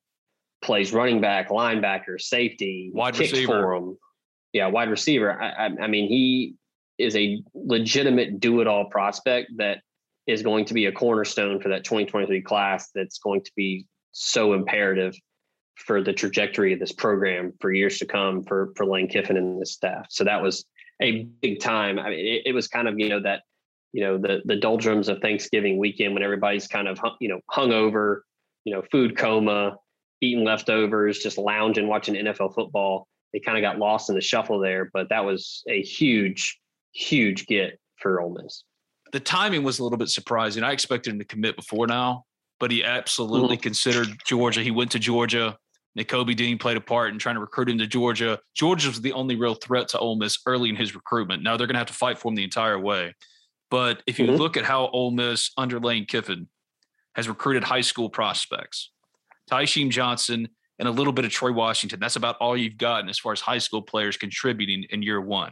plays running back, linebacker, safety, wide receiver. For him. Yeah, wide receiver. I, I, I mean he is a legitimate do it all prospect that is going to be a cornerstone for that 2023 class that's going to be so imperative for the trajectory of this program for years to come for for Lane Kiffin and the staff. So that was a big time. I mean, it, it, was kind of you know that you know the the doldrums of Thanksgiving weekend when everybody's kind of you know hung over, you know, food coma, eating leftovers, just lounging, watching NFL football. They kind of got lost in the shuffle there, but that was a huge huge get for Ole Miss. The timing was a little bit surprising. I expected him to commit before now, but he absolutely mm-hmm. considered Georgia. He went to Georgia. Nakobe Dean played a part in trying to recruit him to Georgia. Georgia was the only real threat to Ole Miss early in his recruitment. Now they're going to have to fight for him the entire way. But if you mm-hmm. look at how Ole Miss under Lane Kiffin has recruited high school prospects, Tysheem Johnson and a little bit of Troy Washington, that's about all you've gotten as far as high school players contributing in year one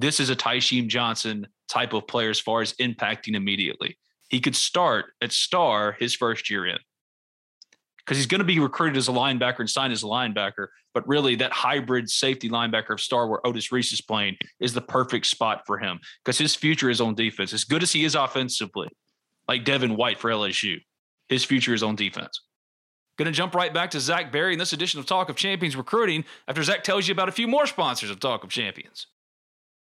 this is a Tysheem Johnson type of player as far as impacting immediately. He could start at star his first year in because he's going to be recruited as a linebacker and signed as a linebacker. But really, that hybrid safety linebacker of star where Otis Reese is playing is the perfect spot for him because his future is on defense. As good as he is offensively, like Devin White for LSU, his future is on defense. Going to jump right back to Zach Berry in this edition of Talk of Champions Recruiting after Zach tells you about a few more sponsors of Talk of Champions.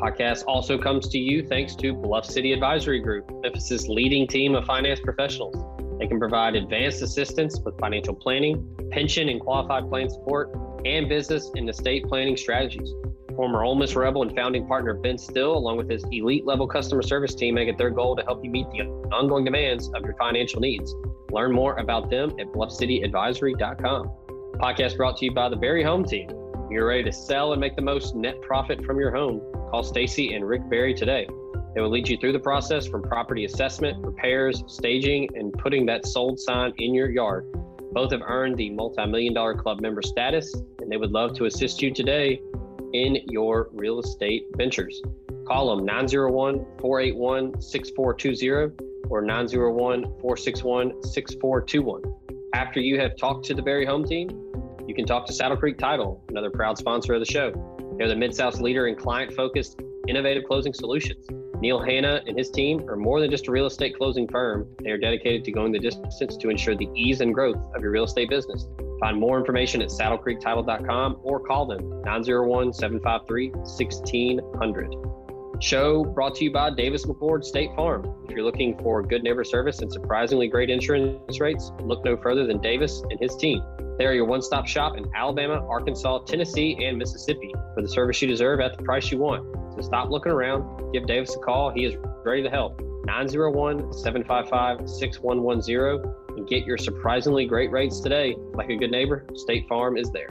Podcast also comes to you thanks to Bluff City Advisory Group, Memphis's leading team of finance professionals. They can provide advanced assistance with financial planning, pension and qualified plan support, and business and estate planning strategies. Former Ole Miss Rebel and founding partner Ben Still, along with his elite level customer service team, make it their goal to help you meet the ongoing demands of your financial needs. Learn more about them at bluffcityadvisory.com. Podcast brought to you by the Berry Home Team. You're ready to sell and make the most net profit from your home. Call Stacy and Rick Berry today. They will lead you through the process from property assessment, repairs, staging, and putting that sold sign in your yard. Both have earned the multi million dollar club member status, and they would love to assist you today in your real estate ventures. Call them 901 481 6420 or 901 461 6421. After you have talked to the Berry Home Team, can talk to Saddle Creek Title, another proud sponsor of the show. They're the Mid South's leader in client focused, innovative closing solutions. Neil Hanna and his team are more than just a real estate closing firm. They are dedicated to going the distance to ensure the ease and growth of your real estate business. Find more information at saddlecreektitle.com or call them 901 753 1600. Show brought to you by Davis McCord State Farm. If you're looking for good neighbor service and surprisingly great insurance rates, look no further than Davis and his team. They are your one stop shop in Alabama, Arkansas, Tennessee, and Mississippi for the service you deserve at the price you want. So stop looking around. Give Davis a call. He is ready to help. 901 755 6110 and get your surprisingly great rates today. Like a good neighbor, State Farm is there.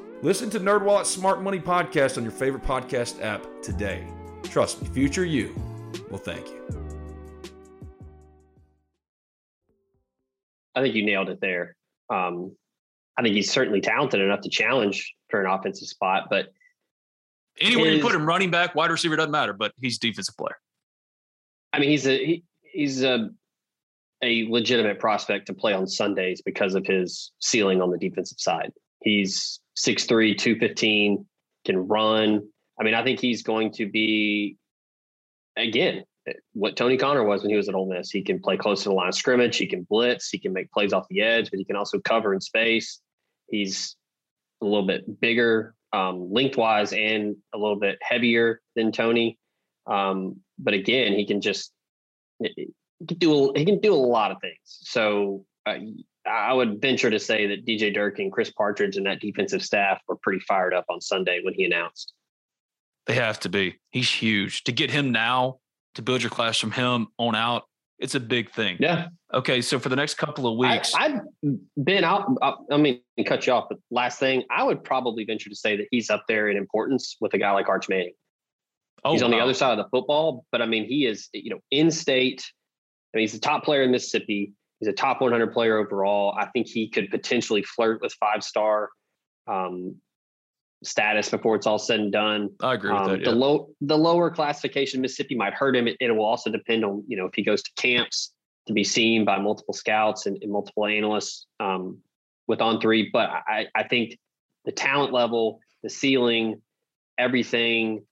Listen to NerdWallet's Smart Money Podcast on your favorite podcast app today. Trust me, future you will thank you. I think you nailed it there. Um, I think he's certainly talented enough to challenge for an offensive spot, but anywhere his, you put him, running back, wide receiver doesn't matter. But he's defensive player. I mean, he's a he, he's a a legitimate prospect to play on Sundays because of his ceiling on the defensive side. He's 6'3", 215, can run. I mean, I think he's going to be again what Tony Conner was when he was at Ole Miss. He can play close to the line of scrimmage. He can blitz. He can make plays off the edge, but he can also cover in space. He's a little bit bigger um, lengthwise and a little bit heavier than Tony. Um, but again, he can just he can do he can do a lot of things. So uh, I would venture to say that DJ Dirk and Chris Partridge, and that defensive staff were pretty fired up on Sunday when he announced. They have to be. He's huge. To get him now to build your class from him on out, it's a big thing. Yeah. Okay. So for the next couple of weeks, I, I Ben, I'll, I'll, I mean, cut you off. But last thing, I would probably venture to say that he's up there in importance with a guy like Arch Manning. Oh, he's on wow. the other side of the football, but I mean, he is, you know, in state. I mean, he's the top player in Mississippi. He's a top 100 player overall. I think he could potentially flirt with five star um, status before it's all said and done. I agree with um, that. Yeah. The low, the lower classification Mississippi might hurt him. It, it, will also depend on you know if he goes to camps to be seen by multiple scouts and, and multiple analysts um, with on three. But I, I think the talent level, the ceiling, everything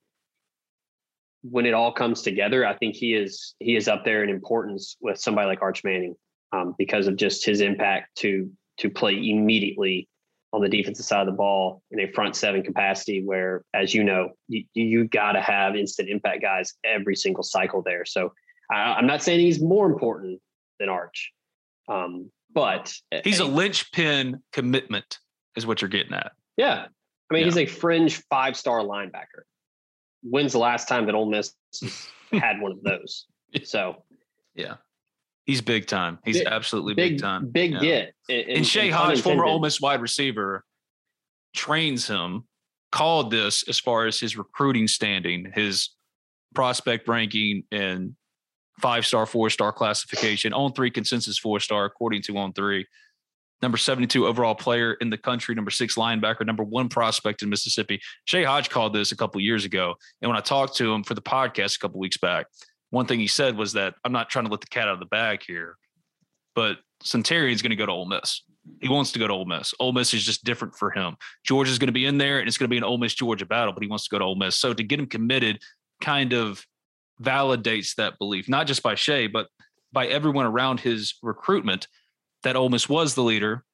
when it all comes together, I think he is he is up there in importance with somebody like Arch Manning um, because of just his impact to to play immediately on the defensive side of the ball in a front seven capacity where as you know you, you got to have instant impact guys every single cycle there. So I, am not saying he's more important than arch um, but he's a linchpin commitment is what you're getting at. Yeah. I mean yeah. he's a fringe five star linebacker. When's the last time that Ole Miss had one of those? So yeah He's big time. He's big, absolutely big, big time. Big yeah. get. In, and Shay Hodge, former Ole Miss wide receiver, trains him, called this as far as his recruiting standing, his prospect ranking, and five star, four star classification on three consensus four star, according to on three. Number 72 overall player in the country, number six linebacker, number one prospect in Mississippi. Shay Hodge called this a couple years ago. And when I talked to him for the podcast a couple weeks back, one thing he said was that I'm not trying to let the cat out of the bag here, but Suntarine's going to go to Ole Miss. He wants to go to Ole Miss. Ole Miss is just different for him. Georgia's going to be in there, and it's going to be an Ole Miss Georgia battle, but he wants to go to Ole Miss. So to get him committed, kind of validates that belief, not just by Shay, but by everyone around his recruitment that Ole Miss was the leader,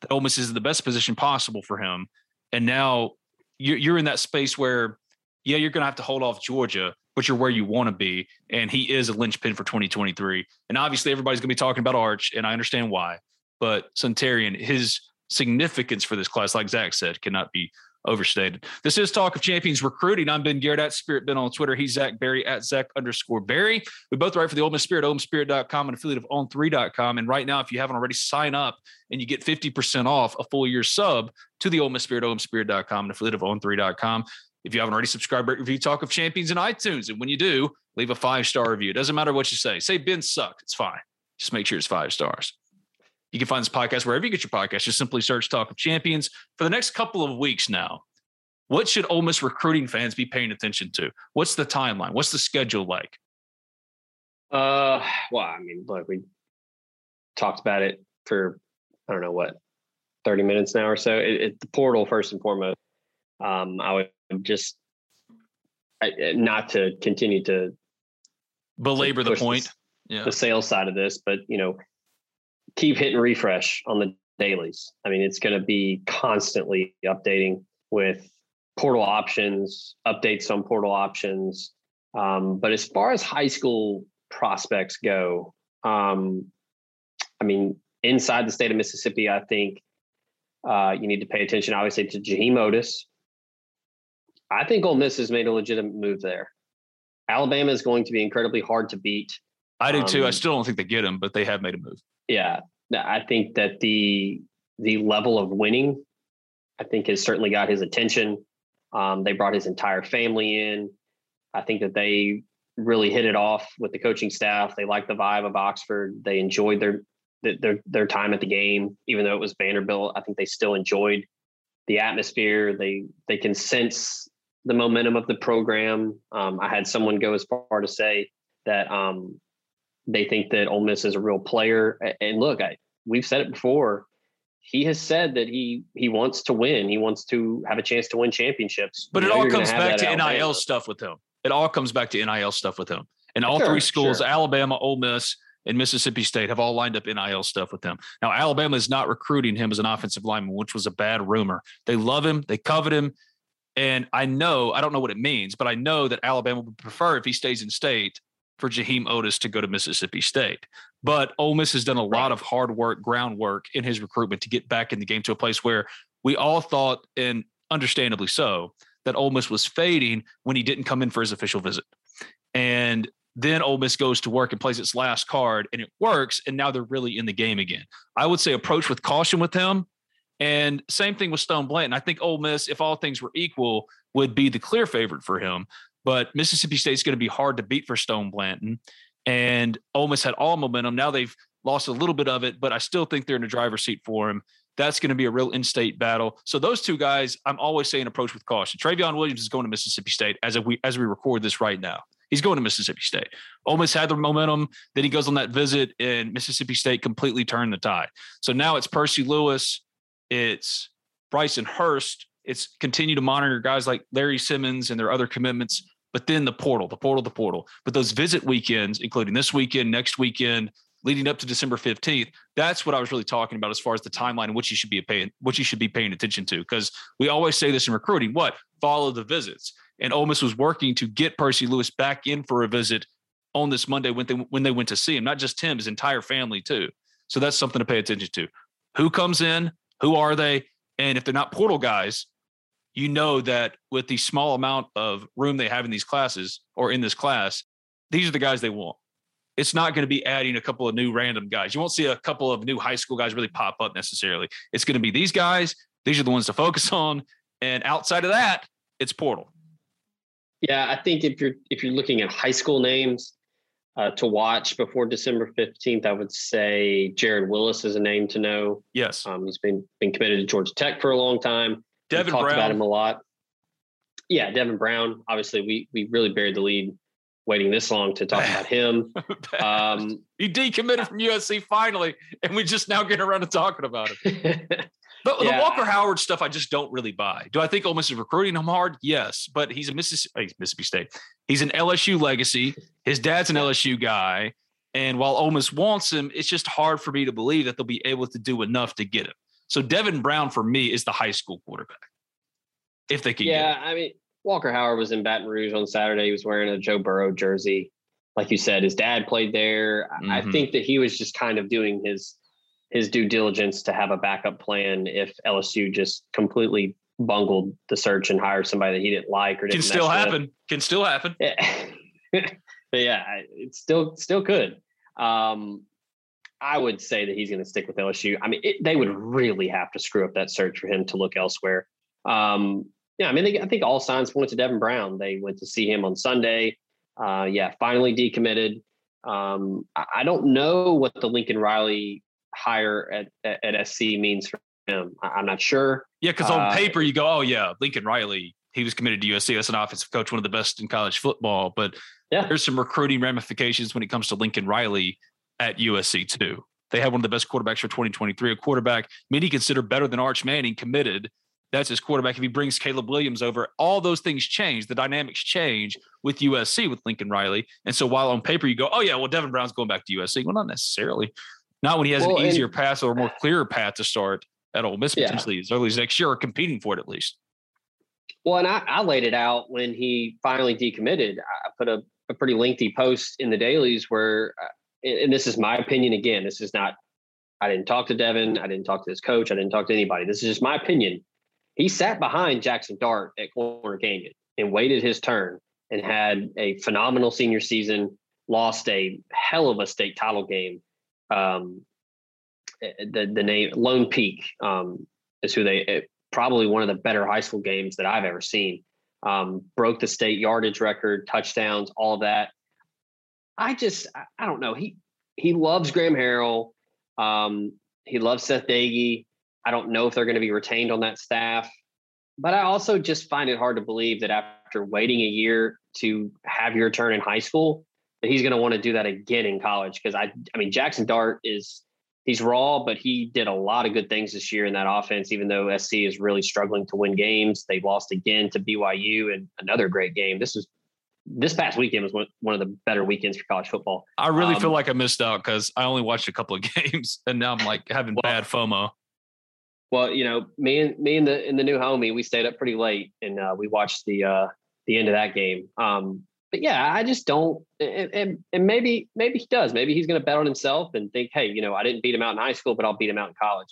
that Ole Miss is in the best position possible for him, and now you're in that space where, yeah, you're going to have to hold off Georgia, but you're where you want to be. And he is a linchpin for 2023. And obviously, everybody's going to be talking about Arch, and I understand why. But Suntarine, his significance for this class, like Zach said, cannot be overstated. This is Talk of Champions recruiting. I'm Ben Garrett at Spirit Ben on Twitter. He's Zach Berry at Zach underscore Berry. We both write for the Ole Miss Spirit, OleMissSpirit.com, and affiliate of On3.com. And right now, if you haven't already, sign up and you get 50% off a full year sub to the Ole Miss Spirit, OleMissSpirit.com, and affiliate of On3.com. If you haven't already, subscribed, rate, review Talk of Champions in iTunes. And when you do, leave a five star review. It doesn't matter what you say. Say Ben sucked. It's fine. Just make sure it's five stars. You can find this podcast wherever you get your podcast. Just simply search Talk of Champions. For the next couple of weeks now, what should Ole Miss recruiting fans be paying attention to? What's the timeline? What's the schedule like? Uh, well, I mean, look, we talked about it for I don't know what, thirty minutes now or so. It, it the portal first and foremost. Um, I would just I, not to continue to belabor to the point. The, yeah. the sales side of this, but you know, keep hitting refresh on the dailies. I mean, it's going to be constantly updating with portal options, updates on portal options. Um, but as far as high school prospects go, um, I mean, inside the state of Mississippi, I think uh, you need to pay attention, obviously, to Jaheim Oatis. I think Ole Miss has made a legitimate move there. Alabama is going to be incredibly hard to beat. I do too. I um, still don't think they get him, but they have made a move. Yeah, I think that the the level of winning, I think, has certainly got his attention. Um, they brought his entire family in. I think that they really hit it off with the coaching staff. They liked the vibe of Oxford. They enjoyed their their their time at the game, even though it was Vanderbilt. I think they still enjoyed the atmosphere. They they can sense the momentum of the program. Um, I had someone go as far to say that um, they think that Ole Miss is a real player. And look, I, we've said it before. He has said that he he wants to win. He wants to have a chance to win championships. But you it all comes back to NIL stuff with him. It all comes back to NIL stuff with him. And all sure, three schools, sure. Alabama, Ole Miss, and Mississippi State have all lined up NIL stuff with him. Now, Alabama is not recruiting him as an offensive lineman, which was a bad rumor. They love him, they covet him. And I know, I don't know what it means, but I know that Alabama would prefer if he stays in state for Jaheim Oatis to go to Mississippi State. But Ole Miss has done a lot of hard work, groundwork in his recruitment to get back in the game to a place where we all thought, and understandably so, that Ole Miss was fading when he didn't come in for his official visit. And then Ole Miss goes to work and plays its last card and it works. And now they're really in the game again. I would say approach with caution with him and same thing with Stone Blanton. I think Ole Miss, if all things were equal, would be the clear favorite for him. But Mississippi State's going to be hard to beat for Stone Blanton. And Ole Miss had all momentum. Now they've lost a little bit of it, but I still think they're in the driver's seat for him. That's going to be a real in-state battle. So those two guys, I'm always saying approach with caution. Trevion Williams is going to Mississippi State as we as we record this right now. He's going to Mississippi State. Ole Miss had the momentum. Then he goes on that visit, and Mississippi State completely turned the tide. So now it's Percy Lewis, it's Bryson Hurst. It's continue to monitor guys like Larry Simmons and their other commitments. But then the portal, the portal, the portal. But those visit weekends, including this weekend, next weekend, leading up to December 15th, that's what I was really talking about as far as the timeline in which you should be paying, what you should be paying attention to. Because we always say this in recruiting, what? Follow the visits. And Ole Miss was working to get Percy Lewis back in for a visit on this Monday when they when they went to see him, not just him, his entire family too. So that's something to pay attention to. Who comes in, who are they? And if they're not portal guys, you know that with the small amount of room they have in these classes or in this class, these are the guys they want. It's not going to be adding a couple of new random guys. You won't see a couple of new high school guys really pop up necessarily. It's going to be these guys. These are the ones to focus on. And outside of that, it's portal. Yeah, I think if you're if you're looking at high school names, uh, to watch before December 15th, I would say Jaron Willis is a name to know. Yes. Um, he's been been committed to Georgia Tech for a long time. Devin talked Brown. about him a lot. Yeah, Devin Brown. Obviously, we we really buried the lead waiting this long to talk about him. Um, he decommitted from USC finally, and we just now get around to talking about him. But yeah. the Walker Howard stuff, I just don't really buy. Do I think Ole Miss is recruiting him hard? Yes, but he's a Mississippi, Mississippi State. He's an LSU legacy. His dad's an LSU guy, and while Ole Miss wants him, it's just hard for me to believe that they'll be able to do enough to get him. So Devin Brown for me is the high school quarterback, if they can. Yeah, I mean Walker Howard was in Baton Rouge on Saturday. He was wearing a Joe Burrow jersey. Like you said, his dad played there. Mm-hmm. I think that he was just kind of doing his his due diligence to have a backup plan if LSU just completely bungled the search and hired somebody that he didn't like or didn't Can still happen. Can still happen. Yeah. but yeah, it still still could. Um, I would say that he's going to stick with LSU. I mean, it, they would really have to screw up that search for him to look elsewhere. Um, yeah, I mean, they, I think all signs point to Devin Brown. They went to see him on Sunday. Uh, yeah, finally decommitted. Um, I, I don't know what the Lincoln Riley hire at, at, at SC means for him. I'm not sure. Yeah, because on Uh, paper you go, oh yeah, Lincoln Riley, he was committed to USC. That's an offensive coach, one of the best in college football. But Yeah. there's some recruiting ramifications when it comes to Lincoln Riley at USC too. They had one of the best quarterbacks for 2023. A quarterback many consider better than Arch Manning committed. That's his quarterback. If he brings Caleb Williams over, all those things change. The dynamics change with USC with Lincoln Riley. And so while on paper you go, oh yeah, well Devin Brown's going back to USC. Well, not necessarily. Not when he has Well, an and- easier path or more clearer path to start at Ole Miss Yeah. potentially as early as next year or competing for it at least. Well, and I, I laid it out when he finally decommitted. I put a, a pretty lengthy post in the dailies where, uh, and and this is my opinion again. This is not, I didn't talk to Devin. I didn't talk to his coach. I didn't talk to anybody. This is just my opinion. He sat behind Jackson Dart at Corner Canyon and waited his turn and had a phenomenal senior season, lost a hell of a state title game. Um, eh, the, the name Lone Peak um, is who they, eh, probably one of the better high school games that I've ever seen. Um, broke the state yardage record, touchdowns, all that. I just, I, I don't know. He he loves Graham Harrell. Um, he loves Seth Dagey. I don't know if they're going to be retained on that staff, but I also just find it hard to believe that after waiting a year to have your turn in high school, that he's going to want to do that again in college. Because I, I mean, Jackson Dart is he's raw, but he did a lot of good things this year in that offense, even though SC is really struggling to win games. They lost again to BYU and another great game. This was this past weekend was one, of the better weekends for college football. I really feel Um, like I missed out because I only watched a couple of games and now I'm like having Well, bad FOMO. Well, you know, me and me and the and the new homie, we stayed up pretty late and uh, we watched the uh, the end of that game. Um, but yeah, I just don't, and, and maybe maybe he does. Maybe he's going to bet on himself and think, hey, you know, I didn't beat him out in high school, but I'll beat him out in college.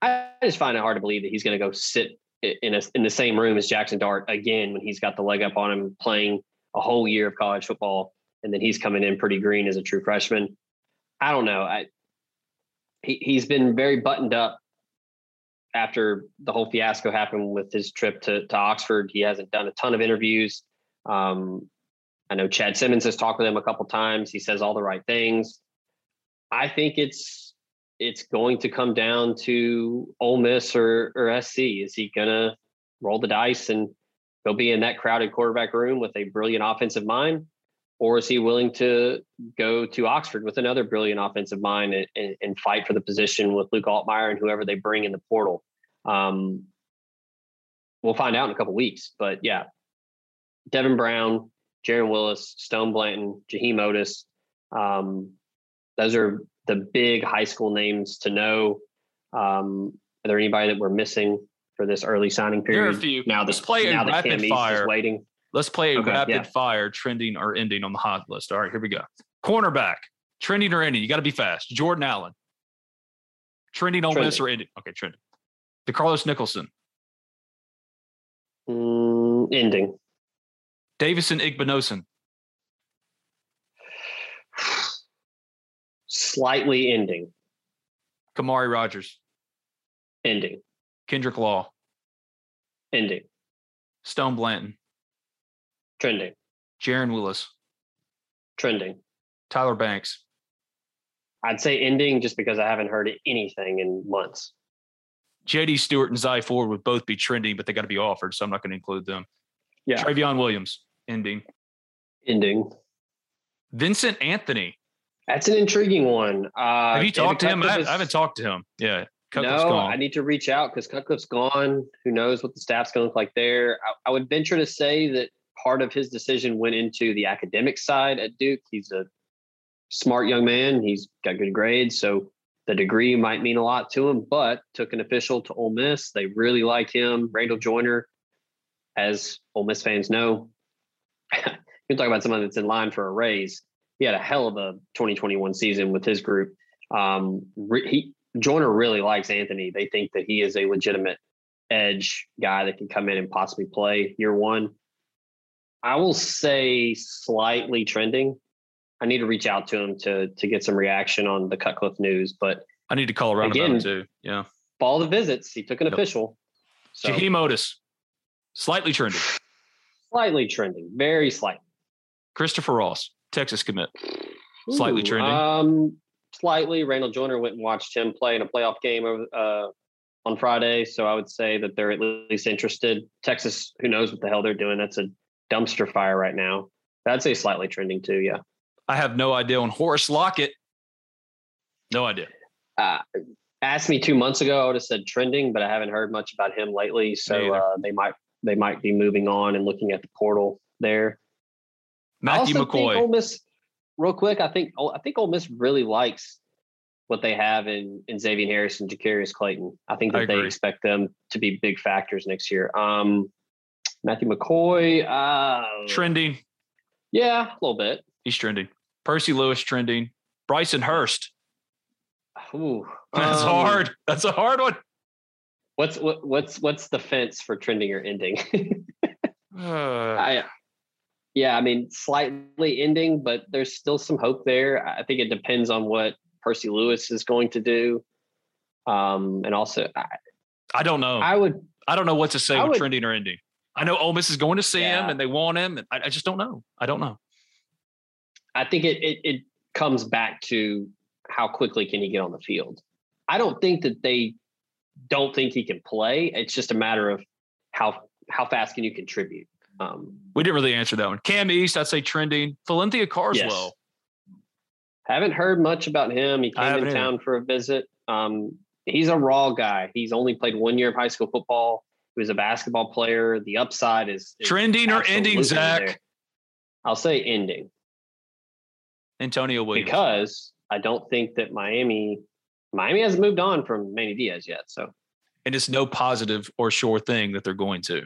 I just find it hard to believe that he's going to go sit in a, in the same room as Jackson Dart again when he's got the leg up on him playing a whole year of college football, and then he's coming in pretty green as a true freshman. I don't know. I he he's been very buttoned up after the whole fiasco happened with his trip to, to Oxford. He hasn't done a ton of interviews. Um, I know Chad Simmons has talked with him a couple times. He says all the right things. I think it's it's going to come down to Ole Miss or or SC. Is he gonna roll the dice and go be in that crowded quarterback room with a brilliant offensive mind? Or is he willing to go to Oxford with another brilliant offensive mind and, and, and fight for the position with Luke Altmyer and whoever they bring in the portal? Um, we'll find out in a couple weeks. But yeah, Devin Brown, Jaron Willis, Stone Blanton, Jaheim Oatis. Um, those are the big high school names to know. Um, are there anybody that we're missing for this early signing period? There are a few. Now Let's play now that rapid Cam East fire. is waiting. Let's play a Okay, rapid yeah. fire trending or ending on the hot list. All right, here we go. Cornerback, trending or ending. You got to be fast. Jordan Allen, trending on Miss or ending. Okay, trending. DeCarlos Nicholson, Mm, ending. Davison Igbinosun, Slightly ending. Kamari Rogers, Ending. Kendrick Law, Ending. Stone Blanton, Trending. Jaron Willis, Trending. Tyler Banks, I'd say ending just because I haven't heard anything in months. JD Stewart and Zy Ford would both be trending, but they got to be offered, so I'm not going to include them. Yeah. Travion Williams, ending. Ending. Vincent Anthony. That's an intriguing one. Uh, Have you David talked to him? I, I haven't talked to him. Yeah. Cutcliffe's no, gone. I need to reach out because Cutcliffe's gone. Who knows what the staff's going to look like there? I, I would venture to say that part of his decision went into the academic side at Duke. He's a smart young man. He's got good grades, so the degree might mean a lot to him. But took an official to Ole Miss. They really like him. Randall Joyner, as Ole Miss fans know, you can talk about someone that's in line for a raise. He had a hell of a 2021 season with his group. Um, re- he Joyner really likes Anthony. They think that he is a legitimate edge guy that can come in and possibly play year one. I will say slightly trending. I need to reach out to him to to get some reaction on the Cutcliffe news, but I need to call around Again, too. Yeah. all the visits, he took an Yep. official. So Jaheim Oatis, slightly trending. Slightly trending, very slight. Christopher Ross, Texas commit. Slightly Ooh, trending. Um, slightly. Randall Joyner went and watched him play in a playoff game over uh, on Friday, so I would say that they're at least interested. Texas, who knows what the hell they're doing? That's a dumpster fire right now. I'd say slightly trending too. Yeah. I have no idea on Horace Lockett. No idea. Uh, asked me two months ago, I would have said trending, but I haven't heard much about him lately. So uh, they might they might be moving on and looking at the portal there. I Matthew McCoy. Ole Miss, real quick, I think I think Ole Miss really likes what they have in in Xavier Harris and Jacarius Clayton. I think I that they expect them to be big factors next year. Um, Matthew McCoy, uh, trending. yeah, a little bit. He's trending. Percy Lewis trending. Bryson Hurst. Ooh, That's um, hard. That's a hard one. What's what, what's what's the fence for trending or ending? Uh, I, yeah, I mean, slightly ending, but there's still some hope there. I think it depends on what Percy Lewis is going to do. Um, and also, I, I don't know. I would, I don't know what to say I with would- trending or ending. I know Ole Miss is going to see him and they want him. And I, I just don't know. I don't know. I think it, it it comes back to how quickly can he get on the field. I don't think that they don't think he can play. It's just a matter of how how fast can you contribute. Um, We didn't really answer that one. Cam East, I'd say trending. Valentia Carswell. Haven't heard much about him. He came haven't in either. town for a visit. Um, he's a raw guy. He's only played one year of high school football. He was a basketball player. The upside is, is Trending or ending, absolutely Zach? there. I'll say ending Antonio Williams. because I don't think that Miami Miami hasn't moved on from Manny Diaz yet. So and it's no positive or sure thing that they're going to.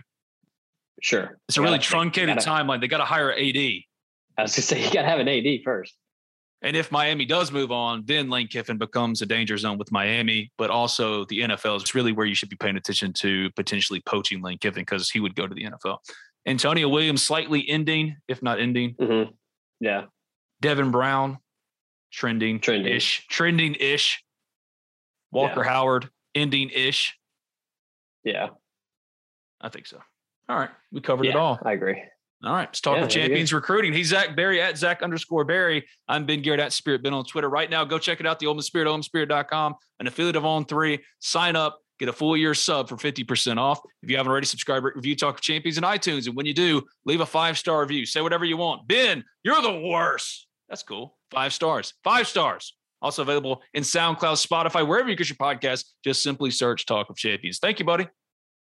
sure, It's a really gotta- truncated gotta- timeline. They got to hire AD. I was gonna say you got to have an AD first. And if Miami does move on, then Lane Kiffin becomes a danger zone with Miami. But also, the NFL is really where you should be paying attention to potentially poaching Lane Kiffin because he would go to the NFL. Antonio Williams slightly ending, if not ending. hmm Yeah, Devin Brown trending Trending. ish, trending ish. Walker Howard ending ish. yeah, I think so. All right, we covered it all. I agree. All right, let's talk Yeah, champions recruiting. He's Zach Berry at Zach underscore Berry. I'm Ben Garrett at Spirit Ben on Twitter. Right now, go check it out. The Miss Spirit, OleMissSpirit.com, an affiliate of On Three. Sign up, get a full year sub for 50% off. If you haven't already, subscribe, review Talk of Champions in iTunes. And when you do, leave a five star review. Say whatever you want. Ben, you're the worst. That's cool. Five stars. Five stars. Also available in SoundCloud, Spotify, wherever you get your podcast. Just simply search Talk of Champions. Thank you, buddy.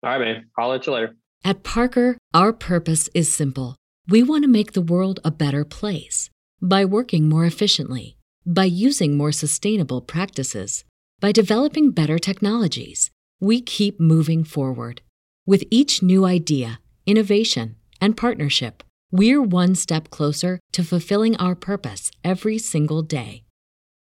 All right, man. I'll let you later. At Parker, our purpose is simple. We want to make the world a better place by working more efficiently, by using more sustainable practices, by developing better technologies. We keep moving forward. With each new idea, innovation, and partnership, we're one step closer to fulfilling our purpose every single day.